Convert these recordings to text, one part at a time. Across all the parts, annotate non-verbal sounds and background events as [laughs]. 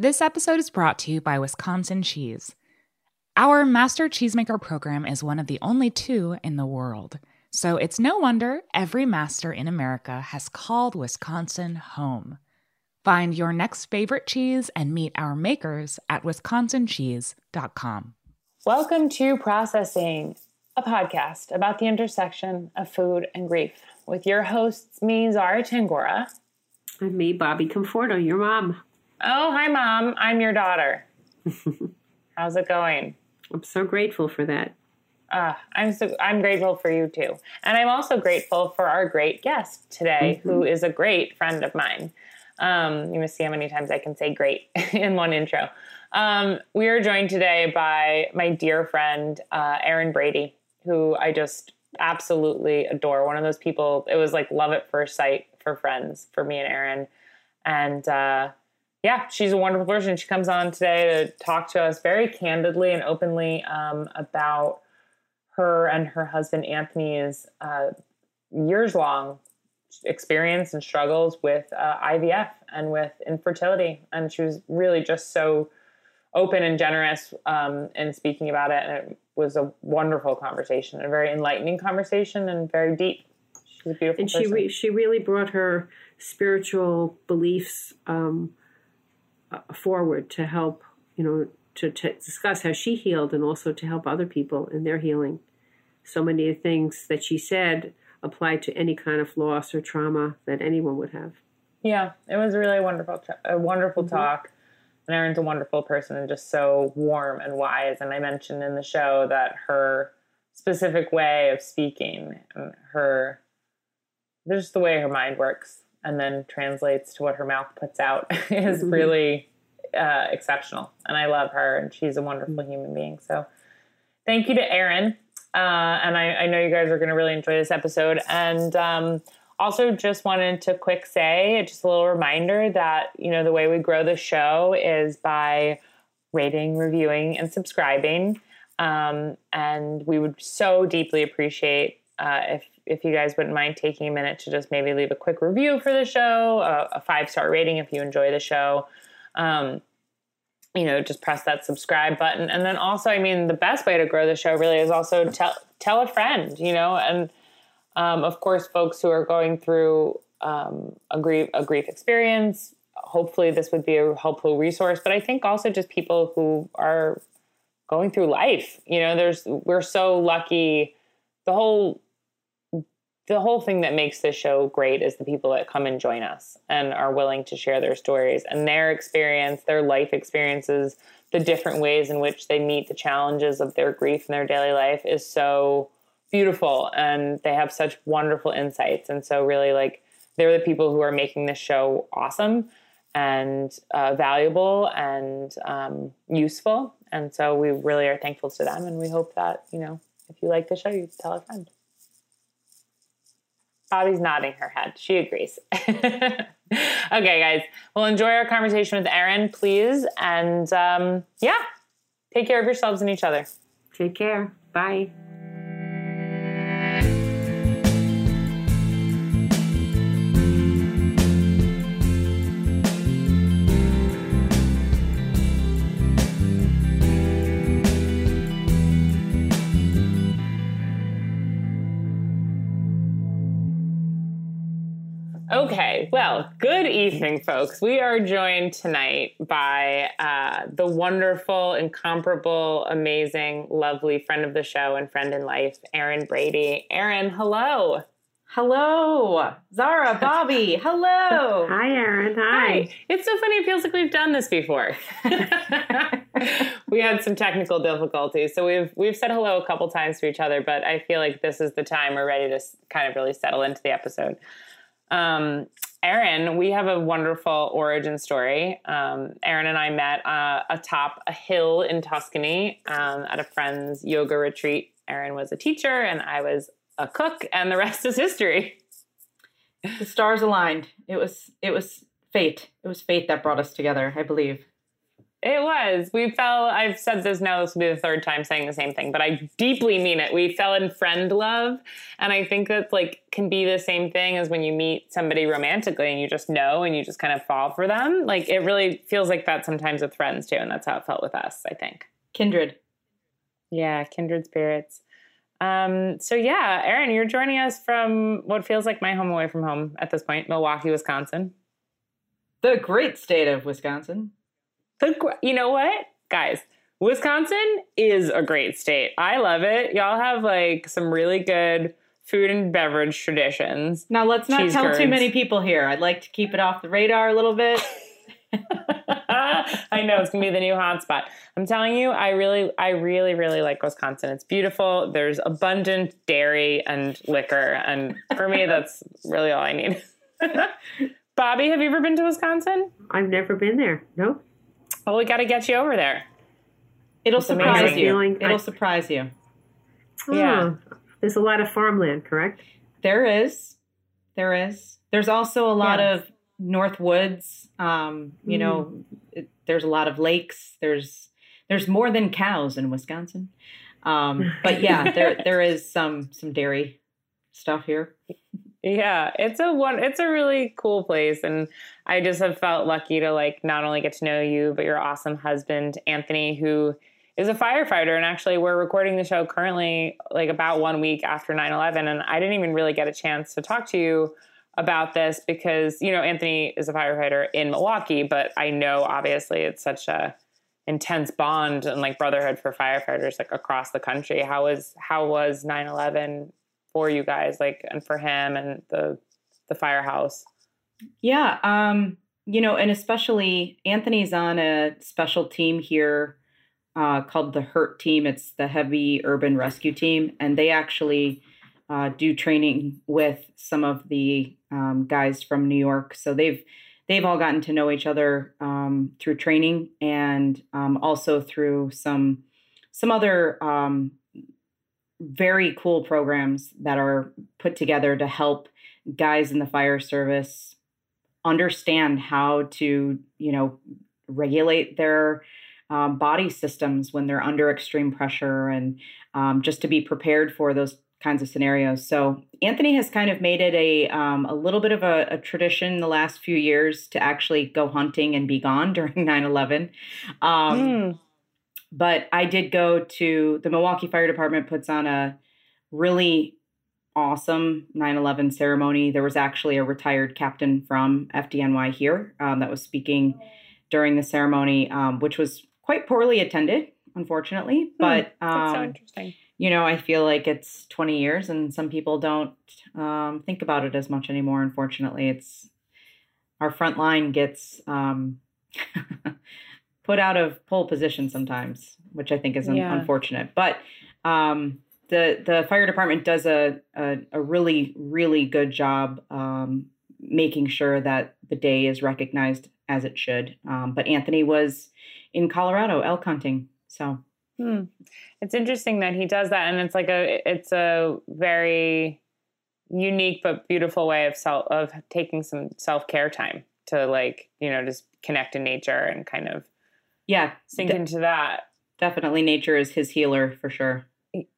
This episode is brought to you by Wisconsin Cheese. Our Master Cheesemaker program is one of the only two in the world, so it's no wonder every master in America has called Wisconsin home. Find your next favorite cheese and meet our makers at wisconsincheese.com. Welcome to Processing, a podcast about the intersection of food and grief, with your hosts, me, Zara Tangora. And me, Bobby Conforto, your mom. Oh, hi, Mom. I'm your daughter. [laughs] How's it going? I'm so grateful for that. Uh, I'm so I'm grateful for you too, and I'm also grateful for our great guest today, mm-hmm. who is a great friend of mine. Um, you must see how many times I can say "great" [laughs] in one intro. Um, we are joined today by my dear friend uh, Erin Brady, who I just absolutely adore. One of those people. It was like love at first sight for friends for me and Erin, and uh, yeah, she's a wonderful person. She comes on today to talk to us very candidly and openly um, about her and her husband Anthony's uh, years long experience and struggles with uh, IVF and with infertility. And she was really just so open and generous um, in speaking about it. And it was a wonderful conversation, a very enlightening conversation, and very deep. She's a beautiful person. and she re- she really brought her spiritual beliefs um, forward to help, you know, to, to discuss how she healed and also to help other people in their healing. So many things that she said apply to any kind of loss or trauma that anyone would have. Yeah, it was really wonderful, a wonderful mm-hmm. talk. And Erin's a wonderful person and just so warm and wise. And I mentioned in the show that her specific way of speaking and her, just the way her mind works and then translates to what her mouth puts out [laughs] is mm-hmm. really uh, exceptional. And I love her, and she's a wonderful mm-hmm. human being. So thank you to Erin. Uh, and I, I, know you guys are going to really enjoy this episode. And um, also, just wanted to quick say, just a little reminder that you know the way we grow the show is by rating, reviewing, and subscribing. Um, and we would so deeply appreciate uh, if if you guys wouldn't mind taking a minute to just maybe leave a quick review for the show, a, a five star rating if you enjoy the show. Um, you know, just press that subscribe button. And then also, I mean, the best way to grow the show really is also tell tell a friend, you know, and um, of course, folks who are going through um, a grief a grief experience. Hopefully, this would be a helpful resource. But I think also just people who are going through life. You know, there's we're so lucky. The whole the whole thing that makes this show great is the people that come and join us and are willing to share their stories and their experience, their life experiences, the different ways in which they meet the challenges of their grief in their daily life is so beautiful and they have such wonderful insights. And so really like they're the people who are making this show awesome and uh, valuable and um, useful. And so we really are thankful to them and we hope that you know if you like the show you tell a friend Bobby's nodding her head. She agrees. [laughs] okay, guys. Well, enjoy our conversation with Erin, please. And um, yeah, take care of yourselves and each other. Take care. Bye. Okay, well, good evening, folks. We are joined tonight by uh, the wonderful, incomparable, amazing, lovely friend of the show and friend in life, Erin Brady. Erin, hello. Hello, Zara, Bobby. [laughs] Hello. Hi, Erin. Hi. Hi. It's so funny. It feels like we've done this before. [laughs] we had some technical difficulties, so we've we've said hello a couple times to each other, but I feel like this is the time we're ready to kind of really settle into the episode. Um, Erin, we have a wonderful origin story. Um, Erin and I met uh, atop a hill in Tuscany um, at a friend's yoga retreat. Erin was a teacher, and I was a cook, and the rest is history. The stars aligned. It was it was fate. It was fate that brought us together. I believe. It was. We fell, I've said this now, this will be the third time saying the same thing, but I deeply mean it. We fell in friend love. And I think that's like can be the same thing as when you meet somebody romantically and you just know and you just kind of fall for them. Like it really feels like that sometimes with friends too. And that's how it felt with us, I think. Kindred. Yeah, kindred spirits. Um, so yeah, Erin, you're joining us from what feels like my home away from home at this point, Milwaukee, Wisconsin. The great state of Wisconsin. The, you know what, guys? Wisconsin is a great state. I love it. Y'all have like some really good food and beverage traditions. Now let's not Cheese tell curds. too many people here. I'd like to keep it off the radar a little bit. [laughs] [laughs] I know it's gonna be the new hotspot. I'm telling you, I really, I really, really like Wisconsin. It's beautiful. There's abundant dairy and liquor, and for me, that's really all I need. [laughs] Bobby, have you ever been to Wisconsin? I've never been there. No. Well, we got to get you over there. It'll It's surprise amazing. you. Feeling- It'll I- surprise you. Yeah. Oh, there's a lot of farmland, correct? There is. There is. There's also a lot Yeah. of North Woods. Um, you know, it, there's a lot of lakes. There's there's more than cows in Wisconsin. Um, but yeah, there [laughs] there is some some dairy stuff here. Yeah, it's a one. It's a really cool place, and I just have felt lucky to like not only get to know you, but your awesome husband Anthony, who is a firefighter. And actually, we're recording the show currently, like about one week after 9-11, and I didn't even really get a chance to talk to you about this because you know Anthony is a firefighter in Milwaukee, but I know obviously it's such a intense bond and like brotherhood for firefighters like across the country. How was how was 9-11 for you guys, like and for him and the the firehouse? Yeah, um, you know, and especially Anthony's on a special team here uh, called the HURT team. It's the Heavy Urban Rescue Team, and they actually uh, do training with some of the um, guys from New York. So they've they've all gotten to know each other um, through training and um, also through some some other um, very cool programs that are put together to help guys in the fire service understand how to you know regulate their um, body systems when they're under extreme pressure and um, just to be prepared for those kinds of scenarios so anthony has kind of made it a, um, a little bit of a, a tradition the last few years to actually go hunting and be gone [laughs] during 9-11 um, Mm. But I did go to the Milwaukee Fire Department puts on a really awesome 9/11 ceremony. There was actually a retired captain from FDNY here um, that was speaking during the ceremony, um, which was quite poorly attended, unfortunately. But Hmm. So um, interesting. you know, I feel like it's 20 years, and some people don't um, think about it as much anymore. Unfortunately, it's our front line gets um, [laughs] put out of pole position sometimes, which I think is un- unfortunate. But um, the the fire department does a, a a really really good job um, making sure that the day is recognized as it should. Um, but Anthony was in Colorado elk hunting, so. Hmm. It's interesting that he does that, and it's like a it's a very unique but beautiful way of self of taking some self care time to like you know just connect to nature and kind of Yeah, sink into that. definitely nature is his healer for sure.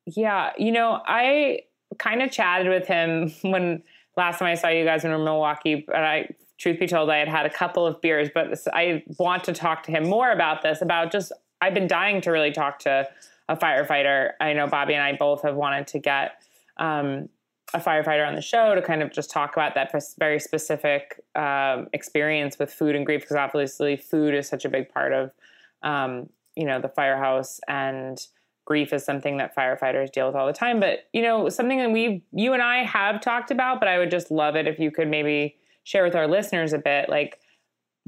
Yeah, you know, I kind of chatted with him [laughs] when last time I saw you guys in Milwaukee, but I, truth be told, I had had a couple of beers, but I want to talk to him more about this, about just, I've been dying to really talk to a firefighter. I know Bobby and I both have wanted to get um, a firefighter on the show to kind of just talk about that very specific um, experience with food and grief, because obviously food is such a big part of, um, you know, the firehouse and grief is something that firefighters deal with all the time. But you know something that we you and i have talked about but i would just love it if you could maybe share with our listeners a bit like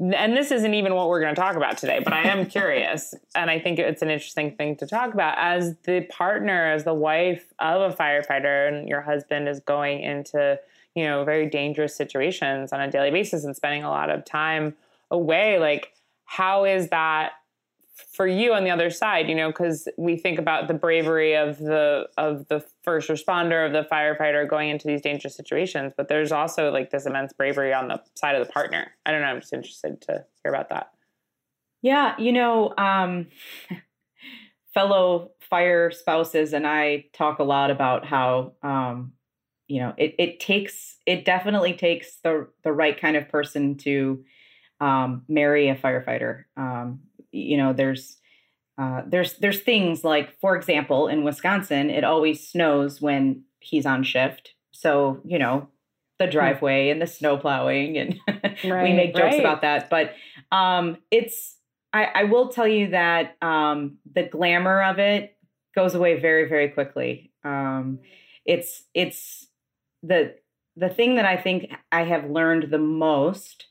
and this isn't even what we're going to talk about today but i am [laughs] curious and i think it's an interesting thing to talk about. As the partner as the wife of a firefighter and your husband is going into you know very dangerous situations on a daily basis and spending a lot of time away like how is that for you on the other side you know because we think about the bravery of the of the first responder of the firefighter going into these dangerous situations but there's also like this immense bravery on the side of the partner i don't know i'm just interested to hear about that Yeah, you know, um, [laughs] fellow fire spouses and I talk a lot about how um, you know it it takes it definitely takes the the right kind of person to um, marry a firefighter. Um, you know, there's uh, there's there's things like, for example, in Wisconsin, it always snows when he's on shift. So you know, the hmm. driveway and the snow plowing, and [laughs] right, we make jokes right. about that. But um, it's I, I will tell you that um, the glamour of it goes away very very quickly. Um, it's it's the the thing that I think I have learned the most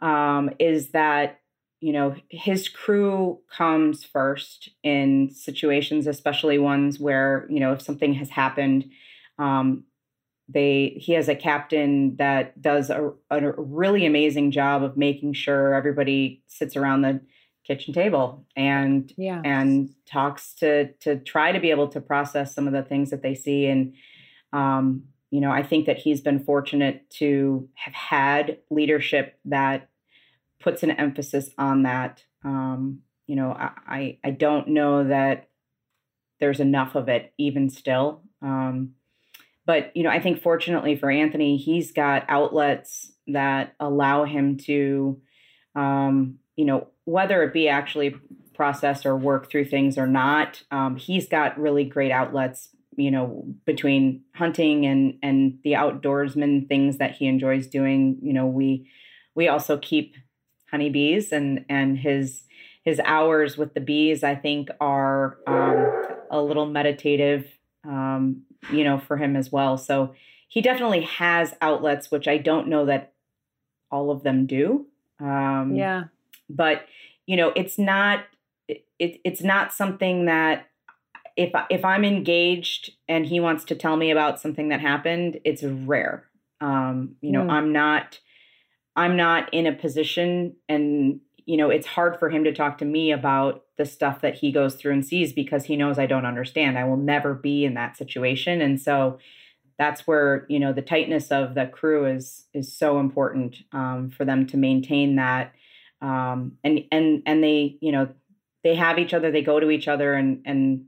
um, is that you know his crew comes first in situations especially ones where you know if something has happened um, they he has a captain that does a, a really amazing job of making sure everybody sits around the kitchen table and yeah. and talks to to try to be able to process some of the things that they see and um, you know i think that he's been fortunate to have had leadership that puts an emphasis on that. Um, you know, I, I don't know that there's enough of it even still. Um, but you know, I think fortunately for Anthony, he's got outlets that allow him to, um, you know, whether it be actually process or work through things or not, um, he's got really great outlets. You know, between hunting and and the outdoorsman things that he enjoys doing. You know, we we also keep honeybees and and his his hours with the bees i think are um, a little meditative um, you know for him as well. So he definitely has outlets which i don't know that all of them do. Um, yeah. but you know it's not it, it's not something that if if i'm engaged and he wants to tell me about something that happened it's rare. Um, you know mm. i'm not I'm not in a position and you know, it's hard for him to talk to me about the stuff that he goes through and sees because he knows I don't understand. I will never be in that situation. And so that's where, you know, the tightness of the crew is is so important um, for them to maintain that. Um, and and and they, you know, they have each other, they go to each other and and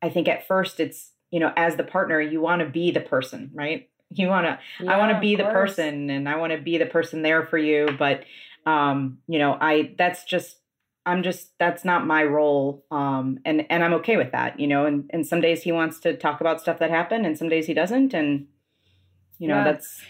I think at first it's, you know, as the partner, you want to be the person, right? You want to, yeah, I want to be the person and I want to be the person there for you. But, um, you know, I, that's just, I'm just, that's not my role. Um, and, and I'm okay with that, you know, and, and some days he wants to talk about stuff that happened and some days he doesn't. And, you know, yeah. that's,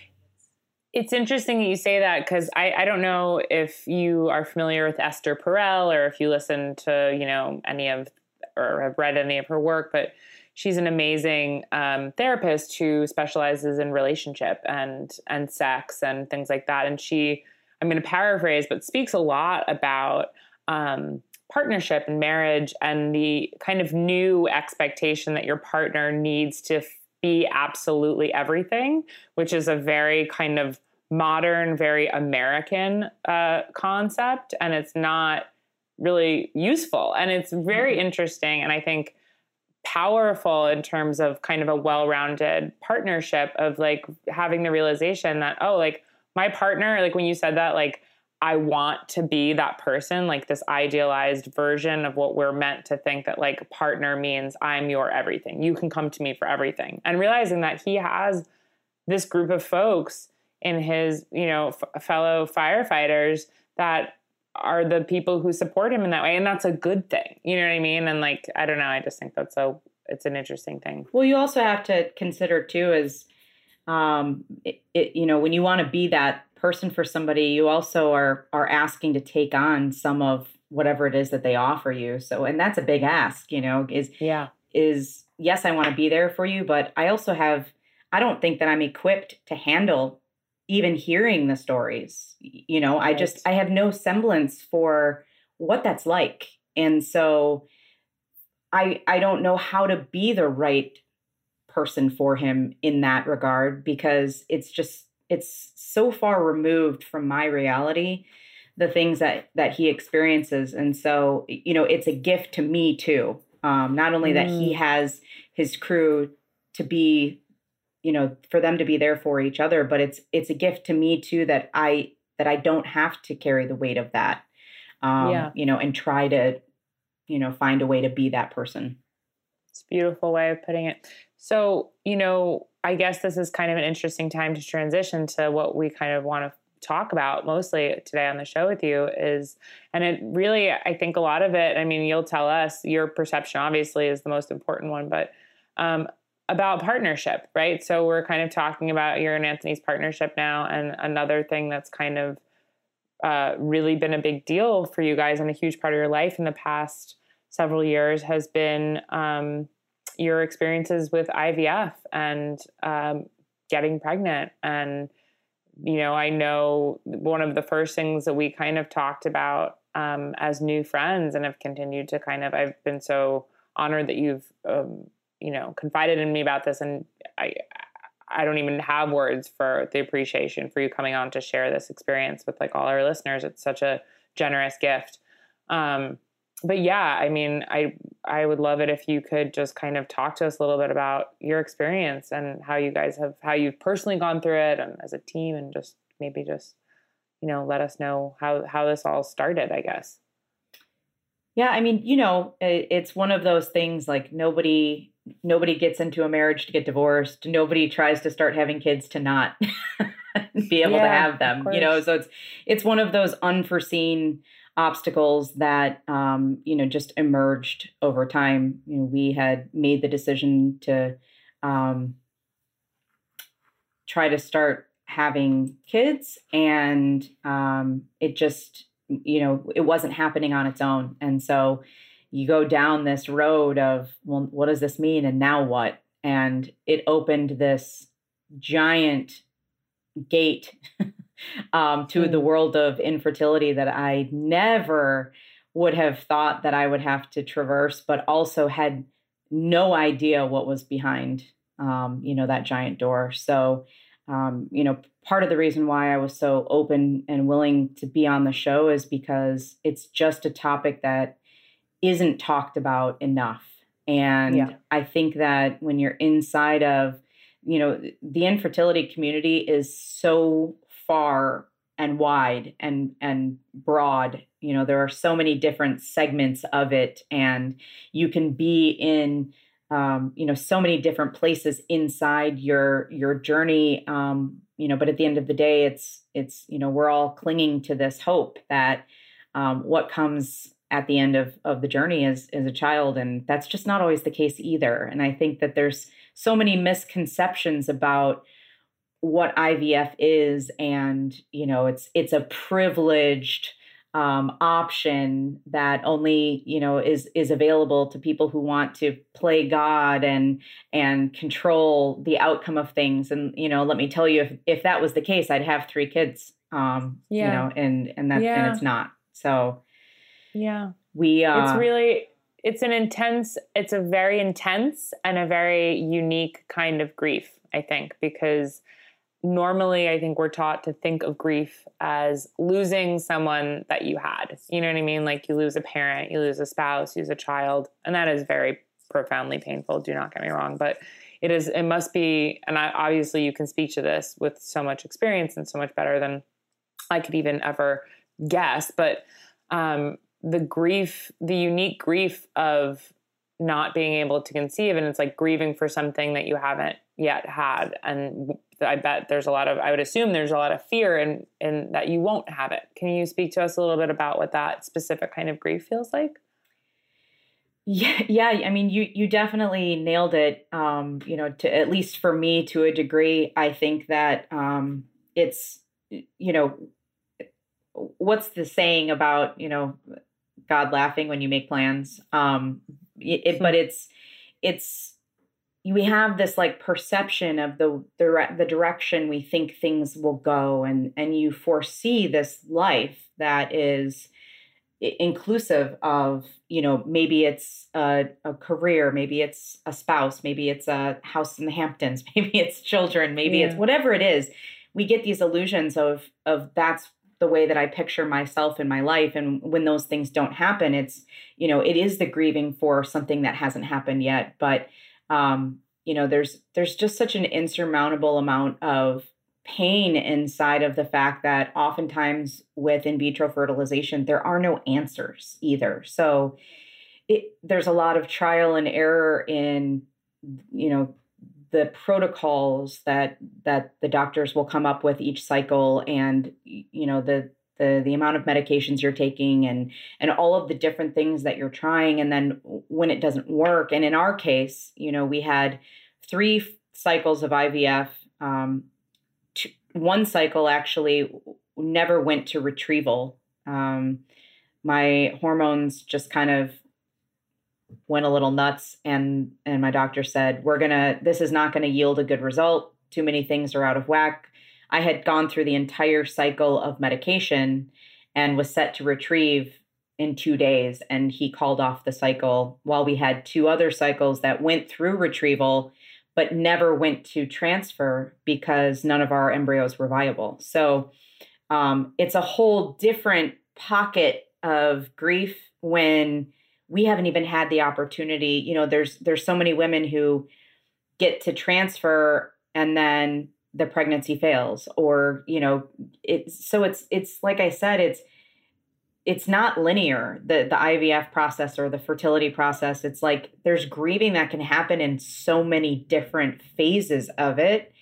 it's interesting that you say that because I, I don't know if you are familiar with Esther Perel or if you listen to, you know, any of or have read any of her work, but she's an amazing um, therapist who specializes in relationship and and sex and things like that. And she, I'm going to paraphrase, but speaks a lot about um, partnership and marriage and the kind of new expectation that your partner needs to be absolutely everything, which is a very kind of modern, very American uh, concept, and it's not really useful. And it's very mm-hmm. interesting. And I think powerful in terms of kind of a well-rounded partnership of like having the realization that oh like my partner like when you said that like I want to be that person like this idealized version of what we're meant to think that like partner means I'm your everything you can come to me for everything and realizing that he has this group of folks in his you know f- fellow firefighters that are the people who support him in that way and that's a good thing you know what i mean? And like i don't know i just think that's a it's an interesting thing. Well you also have to consider too is um it, it you know when you want to be that person for somebody you also are are asking to take on some of whatever it is that they offer you. So and that's a big ask you know is yeah. is yes i want to be there for you but i also have i don't think that i'm equipped to handle even hearing the stories you know right. i just i have no semblance for what that's like and so i i don't know how to be the right person for him in that regard because it's just it's so far removed from my reality the things that that he experiences and so you know it's a gift to me too um not only mm. that he mm. has his crew to be you know for them to be there for each other but it's it's a gift to me too that i that i don't have to carry the weight of that um, yeah. you know, and try to, you know, find a way to be that person. It's a beautiful way of putting it. So, you know, I guess this is kind of an interesting time to transition to what we kind of want to talk about mostly today on the show with you is and it really i think a lot of it i mean you'll tell us your perception obviously is the most important one but um, about partnership right? So we're kind of talking about your and anthony's partnership now and another thing that's kind of uh, really been a big deal for you guys and a huge part of your life in the past several years has been um, your experiences with ivf and um, getting pregnant. And you know, I know one of the first things that we kind of talked about um, as new friends and have continued to kind of, I've been so honored that you've, um, you know, confided in me about this. And I, I don't even have words for the appreciation for you coming on to share this experience with like all our listeners. It's such a generous gift. Um, but yeah, I mean, I I would love it if you could just kind of talk to us a little bit about your experience and how you guys have how you've personally gone through it and as a team and just maybe just you know let us know how how this all started, I guess. Yeah, I mean, you know, it's one of those things like nobody nobody gets into a marriage to get divorced. Nobody tries to start having kids to not [laughs] be able yeah, to have them. You know, so it's it's one of those unforeseen obstacles that um, you know just emerged over time. You know, we had made the decision to um, try to start having kids, and um, it just you know it wasn't happening on its own, and so you go down this road of well, what does this mean, and now what? And it opened this giant gate [laughs] um, to mm. the world of infertility that I never would have thought that I would have to traverse, but also had no idea what was behind, um, you know, that giant door. So, um, you know, part of the reason why I was so open and willing to be on the show is because it's just a topic that isn't talked about enough. And yeah. I think that when you're inside of, you know, the infertility community is so far and wide and and broad you know there are so many different segments of it and you can be in um, you know so many different places inside your your journey um, you know but at the end of the day it's it's you know we're all clinging to this hope that um, what comes at the end of of the journey as, is a child and that's just not always the case either and i think that there's so many misconceptions about what IVF is, and you know, it's it's a privileged um, option that only you know is is available to people who want to play God and and control the outcome of things. And you know, let me tell you, if if that was the case, I'd have three kids. Um, yeah. you know, and and that yeah. and it's not. So yeah, we uh, it's really it's an intense it's a very intense and a very unique kind of grief i think because normally I think we're taught to think of grief as losing someone that you had. You know what I mean? Like you lose a parent, you lose a spouse, you lose a child, and that is very profoundly painful. Do not get me wrong, but it is it must be and I, obviously you can speak to this with so much experience and so much better than I could even ever guess, but um the grief, the unique grief of not being able to conceive and it's like grieving for something that you haven't yet had and I bet there's a lot of I would assume there's a lot of fear in in that you won't have it. Can you speak to us a little bit about what that specific kind of grief feels like? Yeah, yeah. I mean, you you definitely nailed it. Um, you know, to at least for me, to a degree, I think that um, it's you know, what's the saying about you know, God laughing when you make plans. Um, it, but it's it's we have this like perception of the the, the direction we think things will go and and you foresee this life that is inclusive of you know maybe it's a, a, career maybe it's a spouse maybe it's a house in the hamptons [laughs] maybe it's children maybe yeah. it's whatever it is we get these illusions of of that's the way that i picture myself in my life and when those things don't happen it's you know it is the grieving for something that hasn't happened yet but um, you know there's there's just such an insurmountable amount of pain inside of the fact that oftentimes with in vitro fertilization, there are no answers either. So it, there's a lot of trial and error in, you know, the protocols that that the doctors will come up with each cycle and you know the the the amount of medications you're taking and and all of the different things that you're trying. And then when it doesn't work and in our case you know we had three cycles of IVF um, one cycle actually never went to retrieval. Um, my hormones just kind of went a little nuts and and my doctor said we're gonna this is not to yield a good result. Too many things are out of whack. I had gone through the entire cycle of medication and was set to retrieve in two days and he called off the cycle while we had two other cycles that went through retrieval but never went to transfer because none of our embryos were viable. So um, it's a whole different pocket of grief when we haven't even had the opportunity you know there's there's so many women who get to transfer and then the pregnancy fails or you know it's so it's it's like i said it's it's not linear the the IVF process or the fertility process. It's like there's grieving that can happen in so many different phases of it.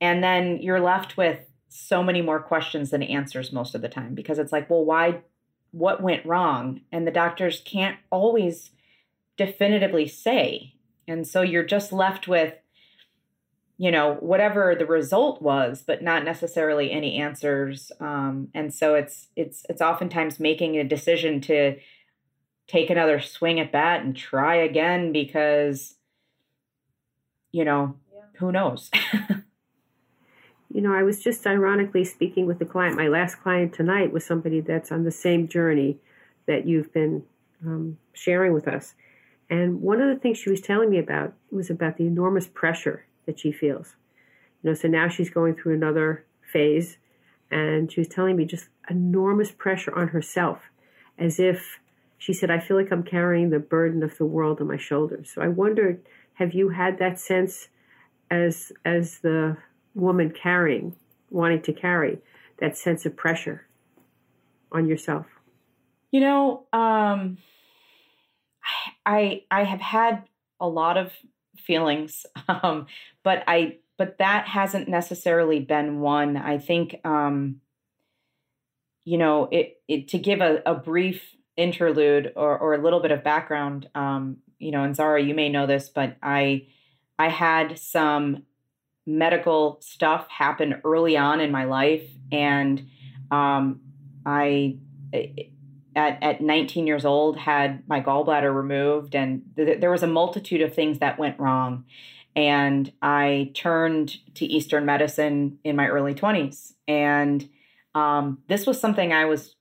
And then you're left with so many more questions than answers most of the time because it's like well why what went wrong and the doctors can't always definitively say. And so you're just left with you know whatever the result was but not necessarily any answers. Um, and so it's it's it's oftentimes making a decision to take another swing at bat and try again because you know yeah. who knows [laughs] you know, I was just ironically speaking with the client. My last client tonight was somebody that's on the same journey that you've been um, sharing with us. And one of the things she was telling me about was about the enormous pressure that she feels. You know, so now she's going through another phase, and she was telling me just enormous pressure on herself, as if she said, I feel like I'm carrying the burden of the world on my shoulders. So I wondered, have you had that sense as as the woman carrying, wanting to carry that sense of pressure on yourself? You know, um, I I have had a lot of feelings, [laughs] um, but I but that hasn't necessarily been one. I think, um, you know, it, it to give a, a brief interlude or, or a little bit of background. Um, you know, and Zara, you may know this, but I I had some medical stuff happen early on in my life, and um, I at at 19 years old had my gallbladder removed, and th- there was a multitude of things that went wrong. And I turned to Eastern medicine in my early 20s, and um, this was something I was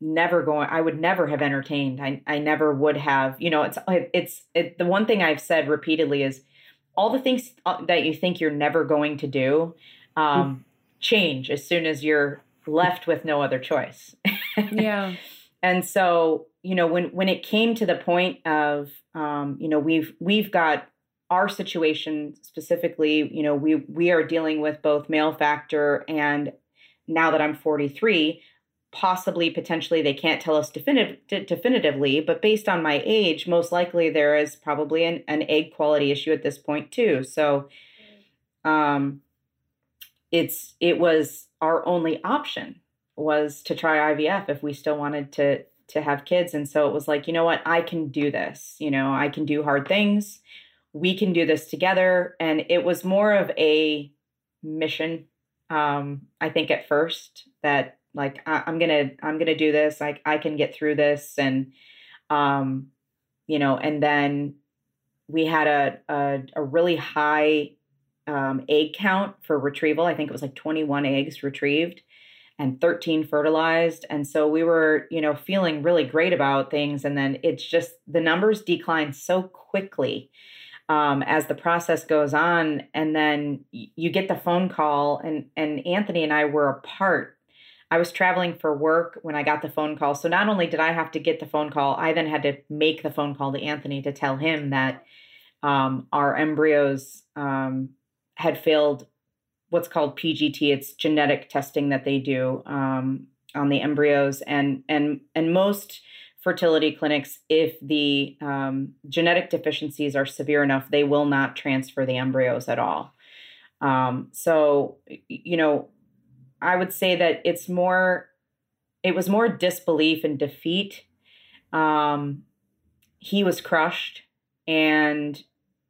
never going i would never have entertained. I, I never would have you know it's it's it, the one thing i've said repeatedly is all the things uh, that you think you're never going to do um, change as soon as you're left with no other choice. [laughs] yeah. and so, you know, when when it came to the point of, um, you know, we've we've got our situation specifically, you know, we we are dealing with both male factor and now that I'm 43, possibly potentially they can't tell us definitive, definitively but based on my age most likely there is probably an, an egg quality issue at this point too. So um it's it was our only option was to try IVF if we still wanted to to have kids. And so it was like you know what? I can do this. You know I can do hard things. We can do this together. And it was more of a mission um I think at first that like I, am gonna i'm gonna do this like i can get through this and um you know and then we had a a, a really high um, egg count for retrieval. I think it was like 21 eggs retrieved and 13 fertilized. And so we were you know feeling really great about things. And then it's just the numbers decline so quickly um, as the process goes on. And then you get the phone call and and anthony and i were apart I was traveling for work when I got the phone call. So not only did I have to get the phone call, I then had to make the phone call to Anthony to tell him that um, our embryos um, had failed what's called PGT. It's genetic testing that they do um, on the embryos, and and and most fertility clinics, if the um, genetic deficiencies are severe enough, they will not transfer the embryos at all. Um, so, you know, I would say that it's more, it was more disbelief and defeat. Um, he was crushed, and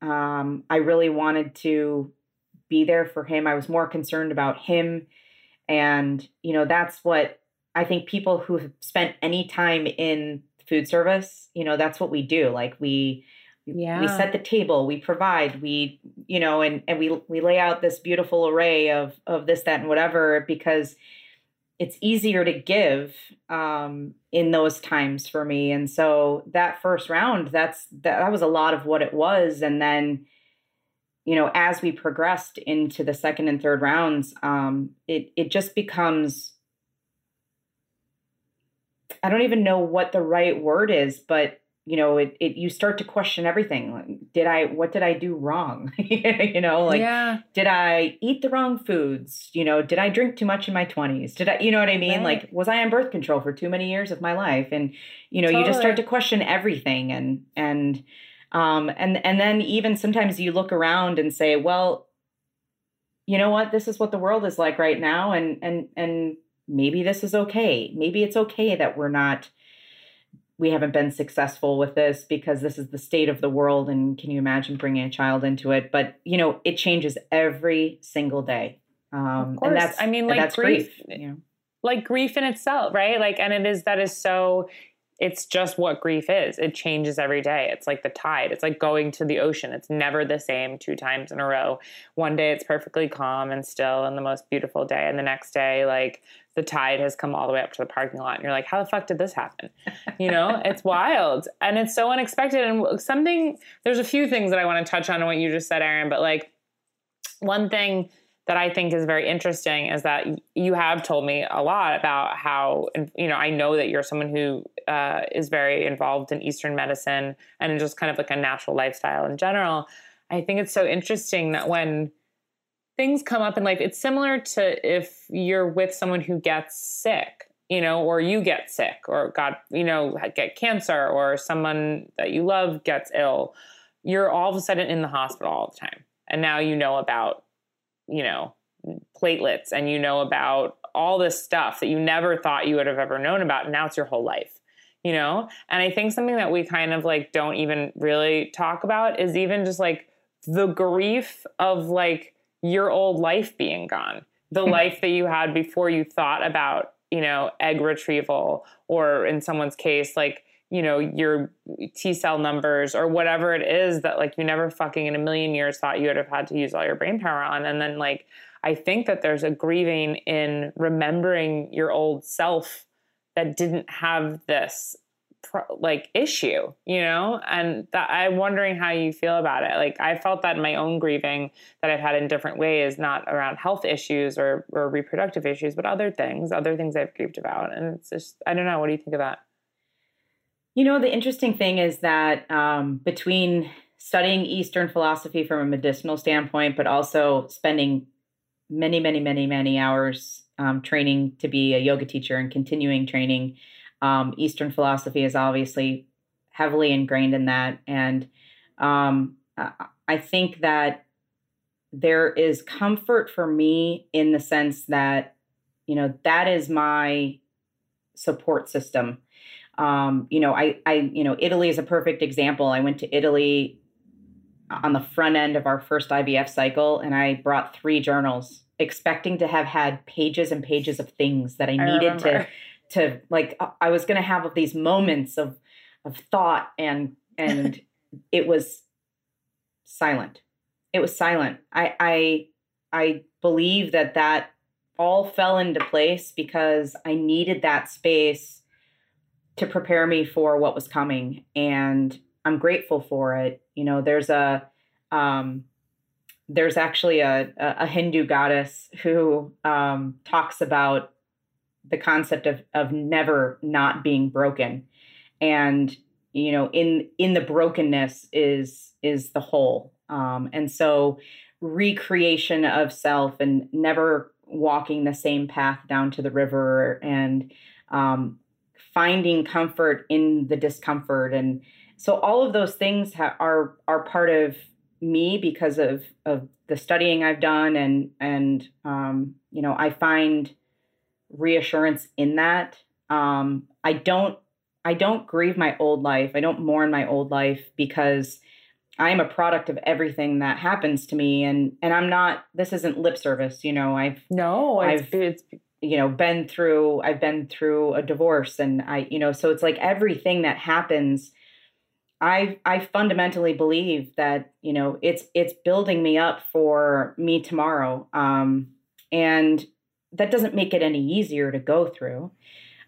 um, I really wanted to be there for him. I was more concerned about him. And, you know, that's what I think people who have spent any time in food service, you know, that's what we do. Like we, yeah. we set the table, we provide, we, you know, and, and we, we lay out this beautiful array of, of this, that, and whatever, because it's easier to give um, in those times for me. And so that first round, that's, that, that was a lot of what it was. And then, you know, as we progressed into the second and third rounds, um, it, it just becomes, I don't even know what the right word is, but you know, it, it you start to question everything. Like, did I what did I do wrong? [laughs] you know, like yeah. did I eat the wrong foods? You know, did I drink too much in my 20s? Did I you know what I mean? Right. Like was I on birth control for too many years of my life? And you know, totally. you just start to question everything and and um and and then even sometimes you look around and say, well, you know what? This is what the world is like right now and and and maybe this is okay. Maybe it's okay that we're not we haven't been successful with this because this is the state of the world and can you imagine bringing a child into it but you know it changes every single day um of course. and that's i mean like grief, grief you know? like grief in itself right like and it is that is so it's just what grief is. It changes every day. It's like the tide. It's like going to the ocean. It's never the same two times in a row. One day it's perfectly calm and still and the most beautiful day. And the next day, like the tide has come all the way up to the parking lot. And you're like, how the fuck did this happen? You know, [laughs] it's wild. And it's so unexpected. And something, there's a few things that I want to touch on in what you just said, erin but like one thing that I think is very interesting is that you have told me a lot about how, you know, I know that you're someone who uh, is very involved in Eastern medicine and just kind of like a natural lifestyle in general. I think it's so interesting that when things come up in life, it's similar to if you're with someone who gets sick, you know, or you get sick, or God, you know, get cancer, or someone that you love gets ill. You're all of a sudden in the hospital all the time. And now you know about you know, platelets and you know about all this stuff that you never thought you would have ever known about. And now it's your whole life, you know? And I think something that we kind of like don't even really talk about is even just like the grief of like your old life being gone, the hmm. life that you had before you thought about, you know, egg retrieval or in someone's case, like, you know, your T cell numbers or whatever it is that like you never fucking in a million years thought you would have had to use all your brain power on. And then like I think that there's a grieving in remembering your old self that didn't have this like issue, you know? And that I'm wondering how you feel about it. Like I felt that in my own grieving that I've had in different ways, not around health issues or, or reproductive issues, but other things, other things I've grieved about. And it's just, I don't know. What do you think of that? You know, the interesting thing is that um, between studying Eastern philosophy from a medicinal standpoint, but also spending many, many, many, many hours um, training to be a yoga teacher and continuing training, um, Eastern philosophy is obviously heavily ingrained in that. And um, I think that there is comfort for me in the sense that, you know, that is my support system um, you know, I, I, you know, Italy is a perfect example. I went to Italy on the front end of our first IVF cycle, and I brought three journals, expecting to have had pages and pages of things that I, I needed remember. to, to like. I was going to have these moments of, of thought, and [laughs] and it was silent. It was silent. I, I, I believe that that all fell into place because I needed that space to prepare me for what was coming and i'm grateful for it you know there's a um, there's actually a, a hindu goddess who um, talks about the concept of of never not being broken. And you know in in the brokenness is is the whole. Um, and so recreation of self and never walking the same path down to the river and um, finding comfort in the discomfort. And so all of those things ha- are are part of me because of of the studying I've done and and um, you know I find reassurance in that. Um, I don't I don't grieve my old life. I don't mourn my old life because I am a product of everything that happens to me and and I'm not this isn't lip service, you know. I've No, it's, I've- it's you know been through I've been through a divorce and I you know so it's like everything that happens I I fundamentally believe that you know it's it's building me up for me tomorrow um and that doesn't make it any easier to go through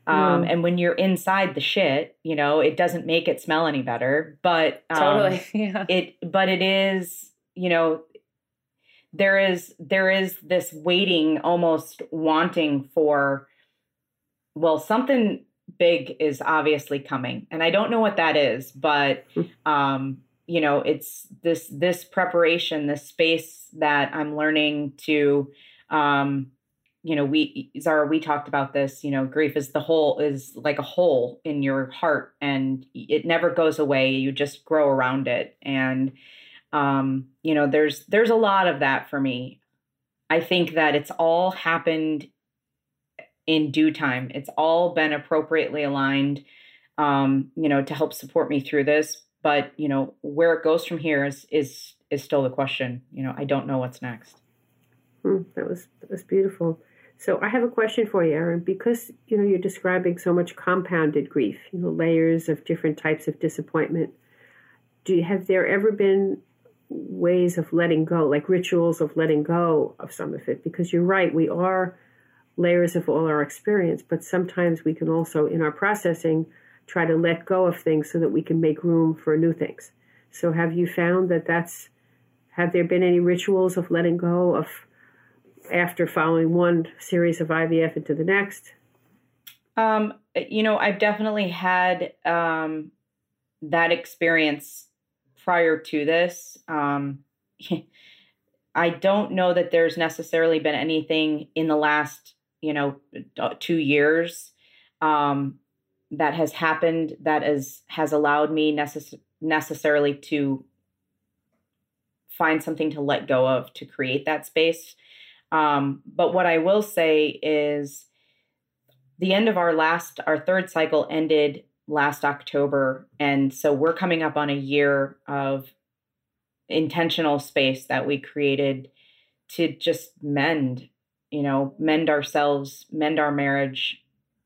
um Mm. and when you're inside the shit you know it doesn't make it smell any better but um, totally [laughs] yeah. it but it is you know there is there is this waiting almost wanting for well something big is obviously coming and i don't know what that is but um you know it's this this preparation this space that i'm learning to um you know we zara we talked about this you know grief is the hole is like a hole in your heart and it never goes away you just grow around it and um you know there's there's a lot of that for me. I think that it's all happened in due time. It's all been appropriately aligned um you know to help support me through this but you know where it goes from here is is is still the question you know i don't know what's next. Hmm, that was that was beautiful. So I have a question for you, Erin. Because you know you're describing so much compounded grief, you know, layers of different types of disappointment. Do you, have there ever been ways of letting go, like rituals of letting go of some of it? Because you're right, we are layers of all our experience, but sometimes we can also, in our processing, try to let go of things so that we can make room for new things. So have you found that that's have there been any rituals of letting go of after following one series of IVF into the next? Um, you know, I've definitely had um, that experience prior to this. Um, [laughs] I don't know that there's necessarily been anything in the last, you know, uh, two years um, that has happened that is has allowed me necess- necessarily to find something to let go of to create that space. Um, but what I will say is the end of our last, our third cycle ended last October. And so we're coming up on a year of intentional space that we created to just mend, you know, mend ourselves, mend our marriage,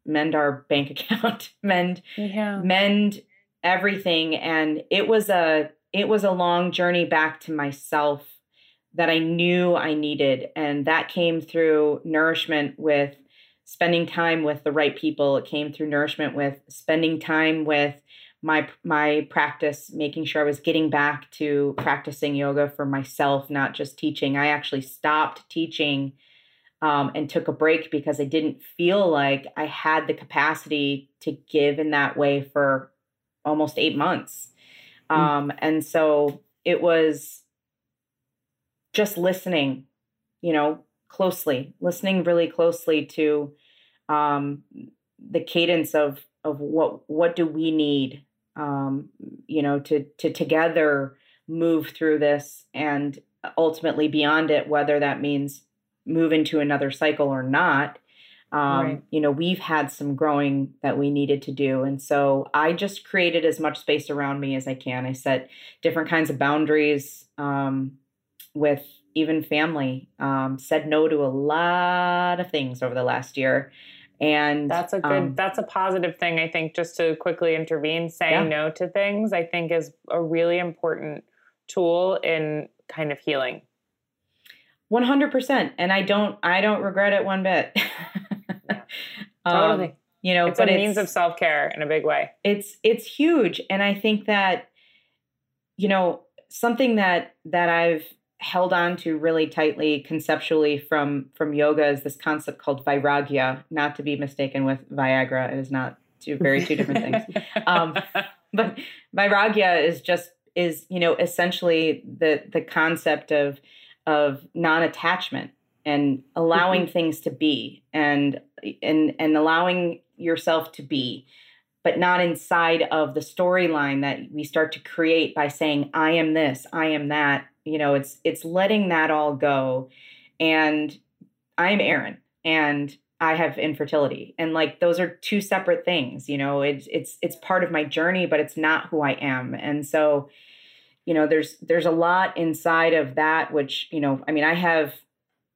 mend our bank [laughs] account, mend Yeah. mend everything and it was a it was a long journey back to myself that I knew I needed and that came through nourishment with spending time with the right people. It came through nourishment with spending time with my my practice making sure I was getting back to practicing yoga for myself not just teaching. I actually stopped teaching um, and took a break because I didn't feel like I had the capacity to give in that way for almost eight months. Um, and so it was just listening, you know, closely, listening really closely to um, the cadence of of what what do we need, um, you know, to to together move through this and ultimately beyond it, whether that means move into another cycle or not. Um, Right. you know we've had some growing that we needed to do. And so i just created as much space around me as i can. I set different kinds of boundaries um, with even family um, said no to a lot of things over the last year and That's a good. um, that's a positive thing. I think just to quickly intervene, saying Yeah. no to things, I think is a really important tool in kind of healing. 100% and i don't i don't regret it one bit [laughs] Um, Totally. you know it's but a means of self care in a big way. it's it's huge and i think that you know something that that i've held on to really tightly conceptually from from yoga is this concept called vairagya not to be mistaken with viagra. It is not two very two different things. [laughs] Um, but vairagya is just is you know essentially the the concept of of non-attachment and allowing mm-hmm. things to be and and and allowing yourself to be but not inside of the storyline that we start to create by saying i am this i am that you know it's it's letting that all go. And i'm Erin and i have infertility and like those are two separate things you know it's it's it's part of my journey but it's not who i am. And so you know there's there's a lot inside of that which you know i mean i have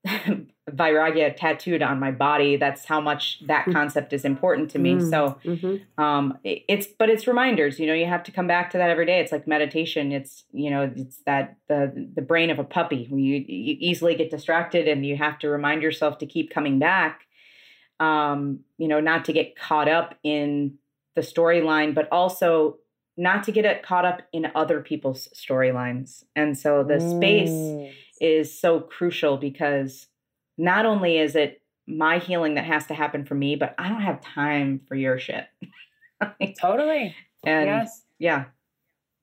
[laughs] vairagya tattooed on my body. That's how much that mm. concept is important to me. Mm, so mm-hmm. um it's but it's reminders you know you have to come back to that every day. It's like meditation. It's you know it's that the the brain of a puppy. You, you easily get distracted and you have to remind yourself to keep coming back um you know not to get caught up in the storyline but also not to get it caught up in other people's storylines. And so the mm. space is so crucial because not only is it my healing that has to happen for me, but I don't have time for your shit. [laughs] totally. And yes. yeah.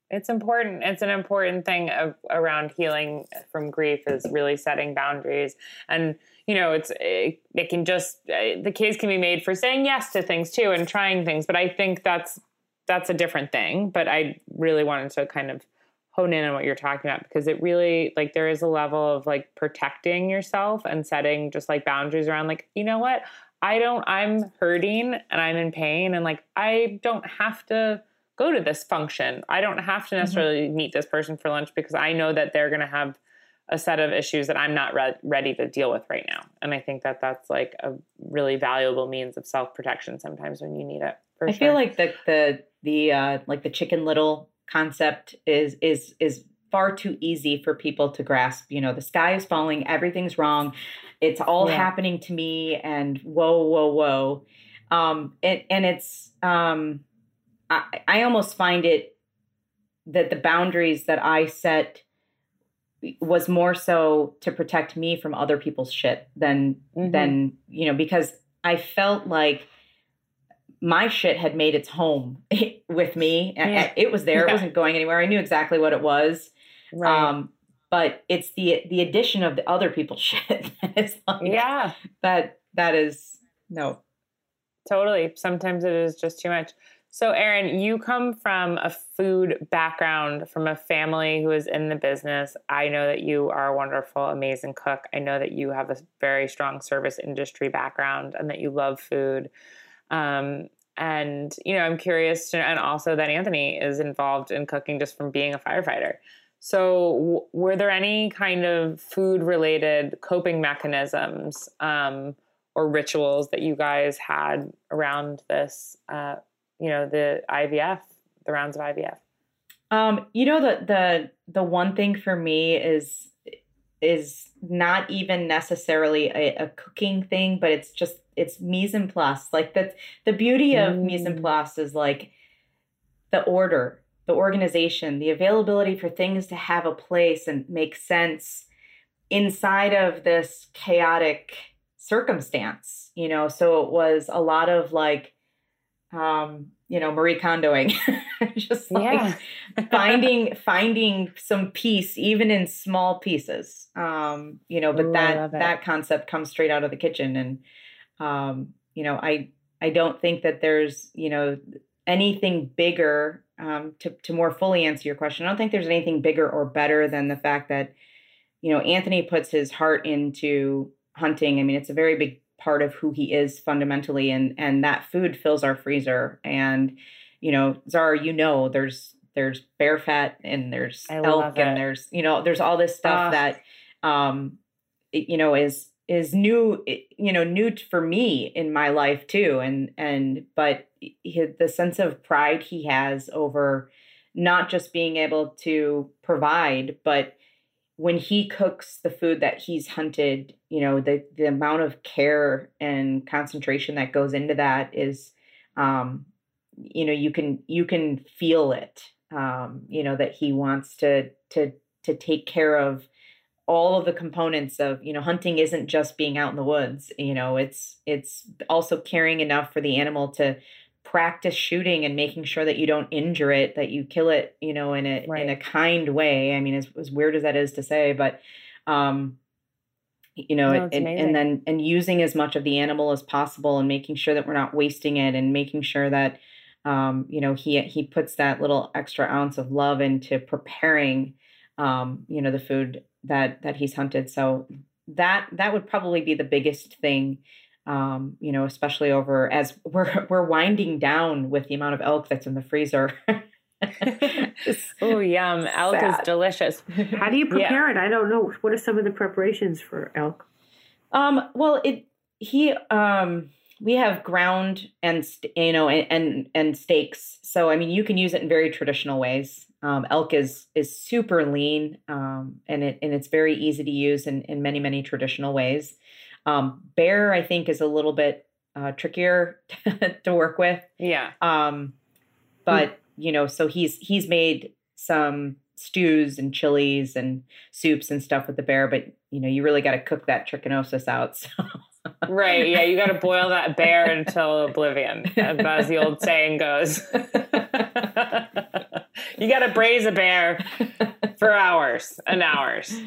It's important. It's an important thing of, around healing from grief is really setting boundaries. And, you know, it's, it, it can just, uh, the case can be made for saying yes to things too and trying things. But I think that's, that's a different thing. But I really wanted to kind of hone in on what you're talking about because it really like there is a level of like protecting yourself and setting just like boundaries around like you know what i don't i'm hurting and i'm in pain and like i don't have to go to this function i don't have to mm-hmm. necessarily mm-hmm. meet this person for lunch because i know that they're going to have a set of issues that i'm not re- ready to deal with right now and i think that that's like a really valuable means of self-protection sometimes when you need it i sure. feel like the the the uh like the chicken little concept is is is far too easy for people to grasp. You know, the sky is falling, everything's wrong, it's all yeah. happening to me, and whoa, whoa, whoa. Um, and and it's um, I, I almost find it that the boundaries that I set was more so to protect me from other people's shit than mm-hmm. than you know because I felt like my shit had made its home [laughs] with me. Yeah. It was there. Yeah. It wasn't going anywhere. I knew exactly what it was. Right. Um, but it's the the addition of the other people's [laughs] shit is like, yeah that that is no totally sometimes it is just too much so Erin you come from a food background from a family who is in the business I know that you are a wonderful amazing cook I know that you have a very strong service industry background and that you love food um, and you know, I'm curious to, and also that Anthony is involved in cooking just from being a firefighter. So, w- were there any kind of food related coping mechanisms um, or rituals that you guys had around this? Uh, you know, the IVF, the rounds of IVF. Um, you know, the the the one thing for me is is not even necessarily a, a cooking thing, but it's just it's mise en place. Like the the beauty of mm. mise en place is like the order, the organization, the availability for things to have a place and make sense inside of this chaotic circumstance. You know, so it was a lot of like um you know marie kondoing [laughs] just like [laughs] finding finding some peace even in small pieces um you know but Ooh, that that concept comes straight out of the kitchen and um you know i i don't think that there's you know anything bigger um to to more fully answer your question. I don't think there's anything bigger or better than the fact that you know anthony puts his heart into hunting. I mean it's a very big part of who he is fundamentally and and that food fills our freezer. And you know zara you know there's there's bear fat and there's elk and there's you know there's all this stuff uh, that um it, you know is is new you know new for me in my life too and and but he, the sense of pride he has over not just being able to provide but when he cooks the food that he's hunted, you know, the the amount of care and concentration that goes into that is um you know, you can you can feel it. Um, you know, that he wants to to to take care of all of the components of you know hunting isn't just being out in the woods you know it's it's also caring enough for the animal to practice shooting and making sure that you don't injure it, that you kill it, you know, in a right. in a kind way. I mean, as, as weird as that is to say, but Um, you know, No, and, and then and using as much of the animal as possible and making sure that we're not wasting it and making sure that um, you know he he puts that little extra ounce of love into preparing um, you know the food that that he's hunted. So that that would probably be the biggest thing um, you know, especially over as we're [laughs] we're winding down with the amount of elk that's in the freezer. [laughs] [laughs] Oh, yum. Elk is delicious. How do you prepare it? I don't know. What are some of the preparations for elk? Um, well, it he um we have ground and you know and, and and steaks. So I mean, you can use it in very traditional ways. Um, elk is is super lean, um, and it and it's very easy to use in in many many traditional ways. Um, bear, I think, is a little bit uh, trickier [laughs] to work with. Yeah. Um, but you know, so he's he's made some stews and chilies and soups and stuff with the bear, but you know, you really got to cook that trichinosis out. [laughs] So. Right. Yeah. You got to boil that bear until oblivion, as the old saying goes. [laughs] you got to braise a bear [laughs] for hours and hours.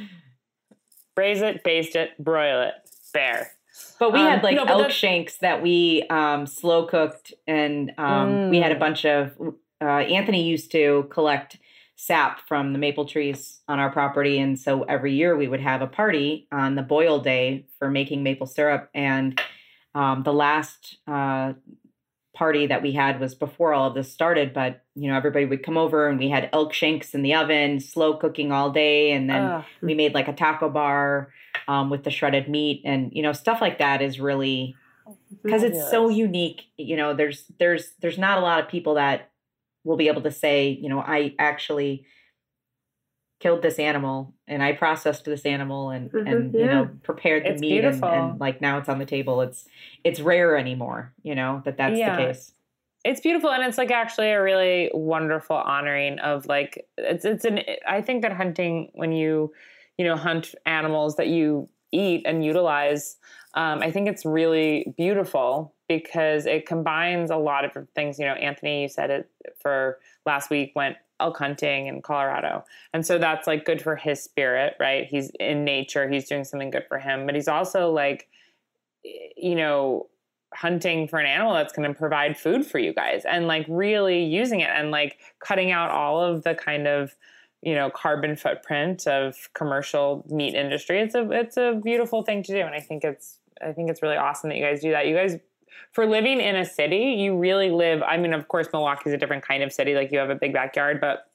Braise it, baste it, broil it, bear. But we Um, had like no, elk shanks that we um, slow cooked, and um, we had a Mm. bunch of. Uh, Anthony used to collect sap from the maple trees on our property, and so every year we would have a party on the boil day for making maple syrup. And um, the last uh, party that we had was before all of this started, but you know everybody would come over, and we had elk shanks in the oven, slow cooking all day, and then Ugh. we made like a taco bar um, with the shredded meat and you know stuff like that is really because it's so unique you know there's there's there's not a lot of people that will be able to say you know i actually killed this animal and i processed this animal and Mhm, and you yeah. know prepared the It's meat and, and like now it's on the table it's it's rare anymore you know that that's Yeah. the case it's beautiful and it's like actually a really wonderful honoring of like it's it's an i think that hunting when you you know hunt animals that you eat and utilize um, i think it's really beautiful because it combines a lot of things you know anthony you said it for last week went elk hunting in colorado. And so that's like good for his spirit right? He's in nature he's doing something good for him but he's also like you know hunting for an animal that's going to provide food for you guys and like really using it and like cutting out all of the kind of you know carbon footprint of commercial meat industry. It's a it's a beautiful thing to do and i think it's i think it's really awesome that you guys do that. You guys for living in a city you really live i mean of course milwaukee's a different kind of city like you have a big backyard but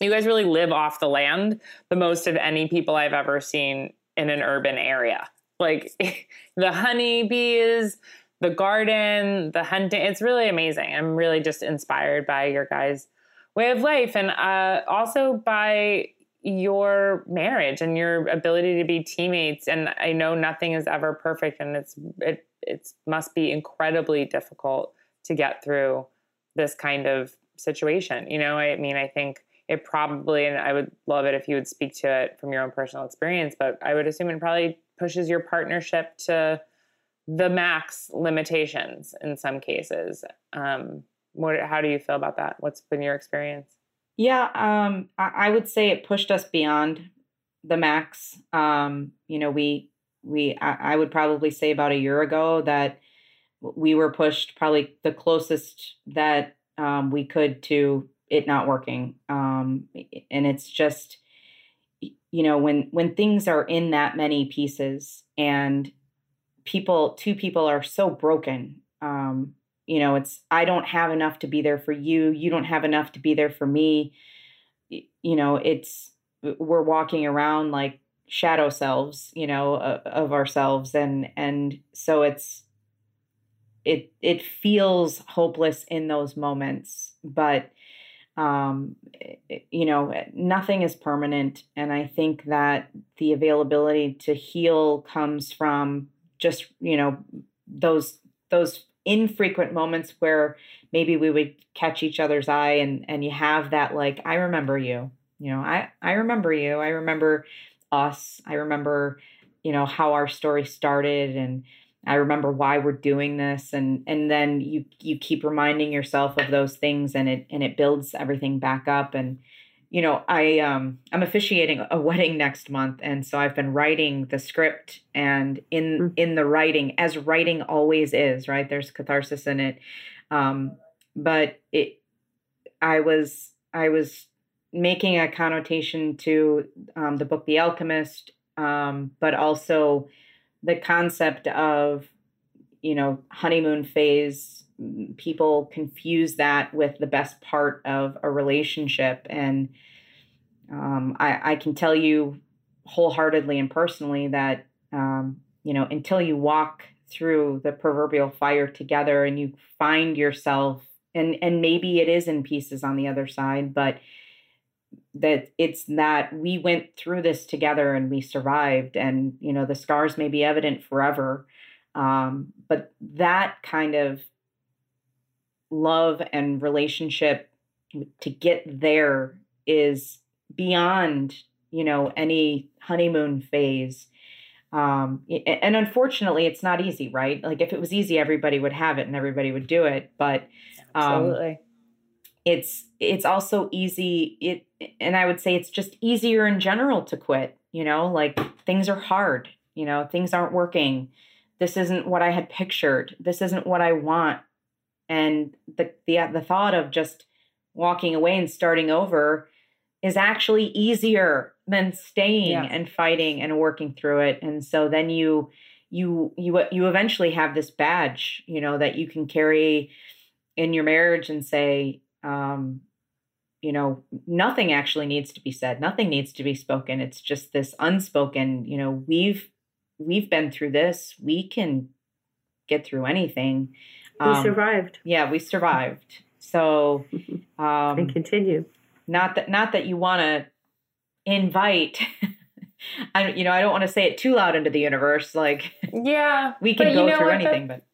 you guys really live off the land the most of any people i've ever seen in an urban area like [laughs] the honeybees the garden, the hunting. It's really amazing. I'm really just inspired by your guys' way of life and uh, also by your marriage and your ability to be teammates. And I know nothing is ever perfect, and it's it it must be incredibly difficult to get through this kind of situation. You know, I mean, I think it probably, and I would love it if you would speak to it from your own personal experience, but I would assume it probably pushes your partnership to the max limitations in some cases. Um, what, how do you feel about that? What's been your experience? Yeah, um, I, I would say it pushed us beyond the max. Um, you know, we we I, I would probably say about a year ago that we were pushed probably the closest that um, we could to it not working. Um, and it's just you know when when things are in that many pieces and people two people are so broken um you know it's i don't have enough to be there for you you don't have enough to be there for me you know it's we're walking around like shadow selves you know of, of ourselves and and so it's it it feels hopeless in those moments but um i- you know nothing is permanent and i think that the availability to heal comes from just you know those those infrequent moments where maybe we would catch each other's eye and and you have that like i remember you you know i i remember you. I remember us i remember you know how our story started and i remember why we're doing this and and then you you keep reminding yourself of those things and it and it builds everything back up and you know, I um I'm officiating a wedding next month and so I've been writing the script and in mm. in the writing as writing always is, right? There's catharsis in it. Um but it I was I was making a connotation to um, the book The Alchemist, um, but also the concept of you know honeymoon phase people confuse that with the best part of a relationship. And um, I, I, can tell you wholeheartedly and personally that, um, you know, until you walk through the proverbial fire together and you find yourself, and, and maybe it is in pieces on the other side, but that it's that we went through this together and we survived and you know the scars may be evident forever. Um, but that kind of love and relationship to get there is beyond you know any honeymoon phase. Um and unfortunately it's not easy right? Like if it was easy everybody would have it and everybody would do it but um Absolutely. It's it's also easy it and i would say it's just easier in general to quit you know like things are hard you know things aren't working. This isn't what i had pictured. This isn't what i want. And the the the thought of just walking away and starting over is actually easier than staying yeah. and fighting and working through it. And so then you you you you eventually have this badge you know that you can carry in your marriage and say um you know nothing actually needs to be said nothing needs to be spoken it's just this unspoken you know we've we've been through this we can get through anything we um, survived. Yeah, we survived. So [laughs] um, and continue. Not that not that you want to invite. [laughs] I you know I don't want to say it too loud into the universe. Like [laughs] yeah, we can go you know through anything. but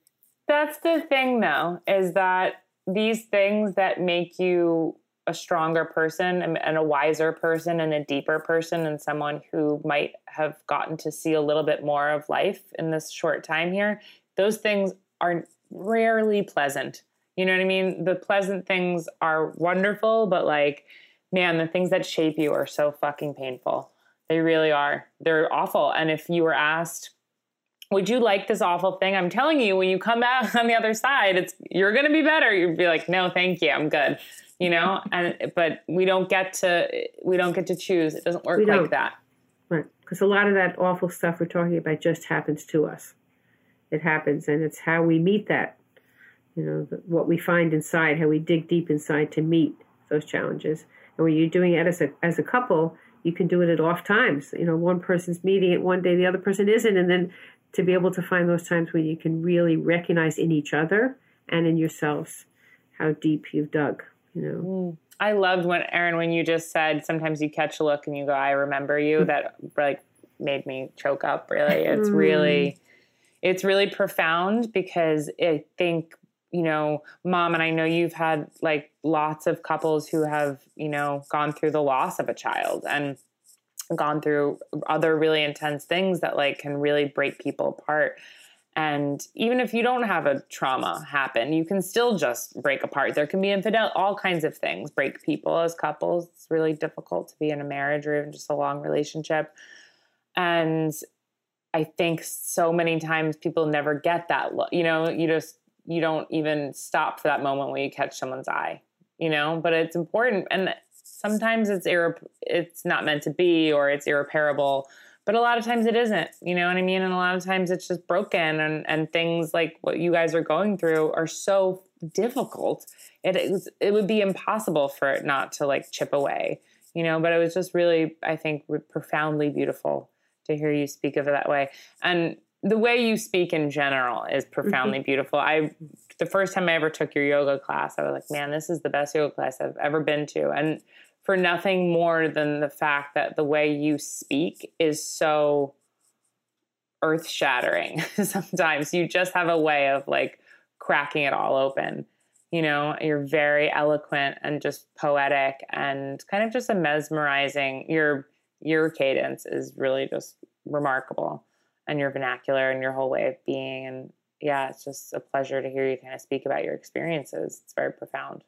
that's the thing, though, is that these things that make you a stronger person and a wiser person and a deeper person and someone who might have gotten to see a little bit more of life in this short time here those things are rarely pleasant. You know what I mean? The pleasant things are wonderful, but like, man, the things that shape you are so fucking painful. They really are. They're awful. And if you were asked, would you like this awful thing? I'm telling you, when you come back [laughs] on the other side, it's you're gonna be better. You'd be like, no, thank you, I'm good. You know, and but we don't get to we don't get to choose. It doesn't work like that. Right. Because a lot of that awful stuff we're talking about just happens to us it happens, and it's how we meet that. You know, what we find inside, how we dig deep inside to meet those challenges. And when you're doing it as a as a couple, you can do it at off times. You know, one person's meeting it one day, the other person isn't, and then to be able to find those times when you can really recognize in each other and in yourselves how deep you've dug. You know. Mm. I loved when Erin, when you just said sometimes you catch a look and you go, "I remember you." Mm. that like made me choke up. Really, it's mm. really it's really profound because I think you know, mom, and I know you've had like lots of couples who have, you know, gone through the loss of a child and gone through other really intense things that like can really break people apart. And even if you don't have a trauma happen, you can still just break apart. There can be infidel, all kinds of things break people as couples. It's really difficult to be in a marriage or even just a long relationship. And I think so many times people never get that look. You know, you just you don't even stop for that moment when you catch someone's eye. You know, but it's important, and sometimes it's irre- it's not meant to be, or it's irreparable. But a lot of times it isn't. You know what I mean? And a lot of times it's just broken, and and things like what you guys are going through are so difficult. It is it would be impossible for it not to like chip away. You know, but it was just really, I think, profoundly beautiful to hear you speak of it that way. And the way you speak in general is profoundly mm-hmm. beautiful. I the first time I ever took your yoga class, I was like, man, this is the best yoga class I've ever been to. And for nothing more than the fact that the way you speak is so earth shattering. [laughs] Sometimes you just have a way of like cracking it all open. You know, you're very eloquent and just poetic and kind of just a mesmerizing. You're your cadence is really just remarkable and your vernacular and your whole way of being and yeah it's just a pleasure to hear you kind of speak about your experiences it's very profound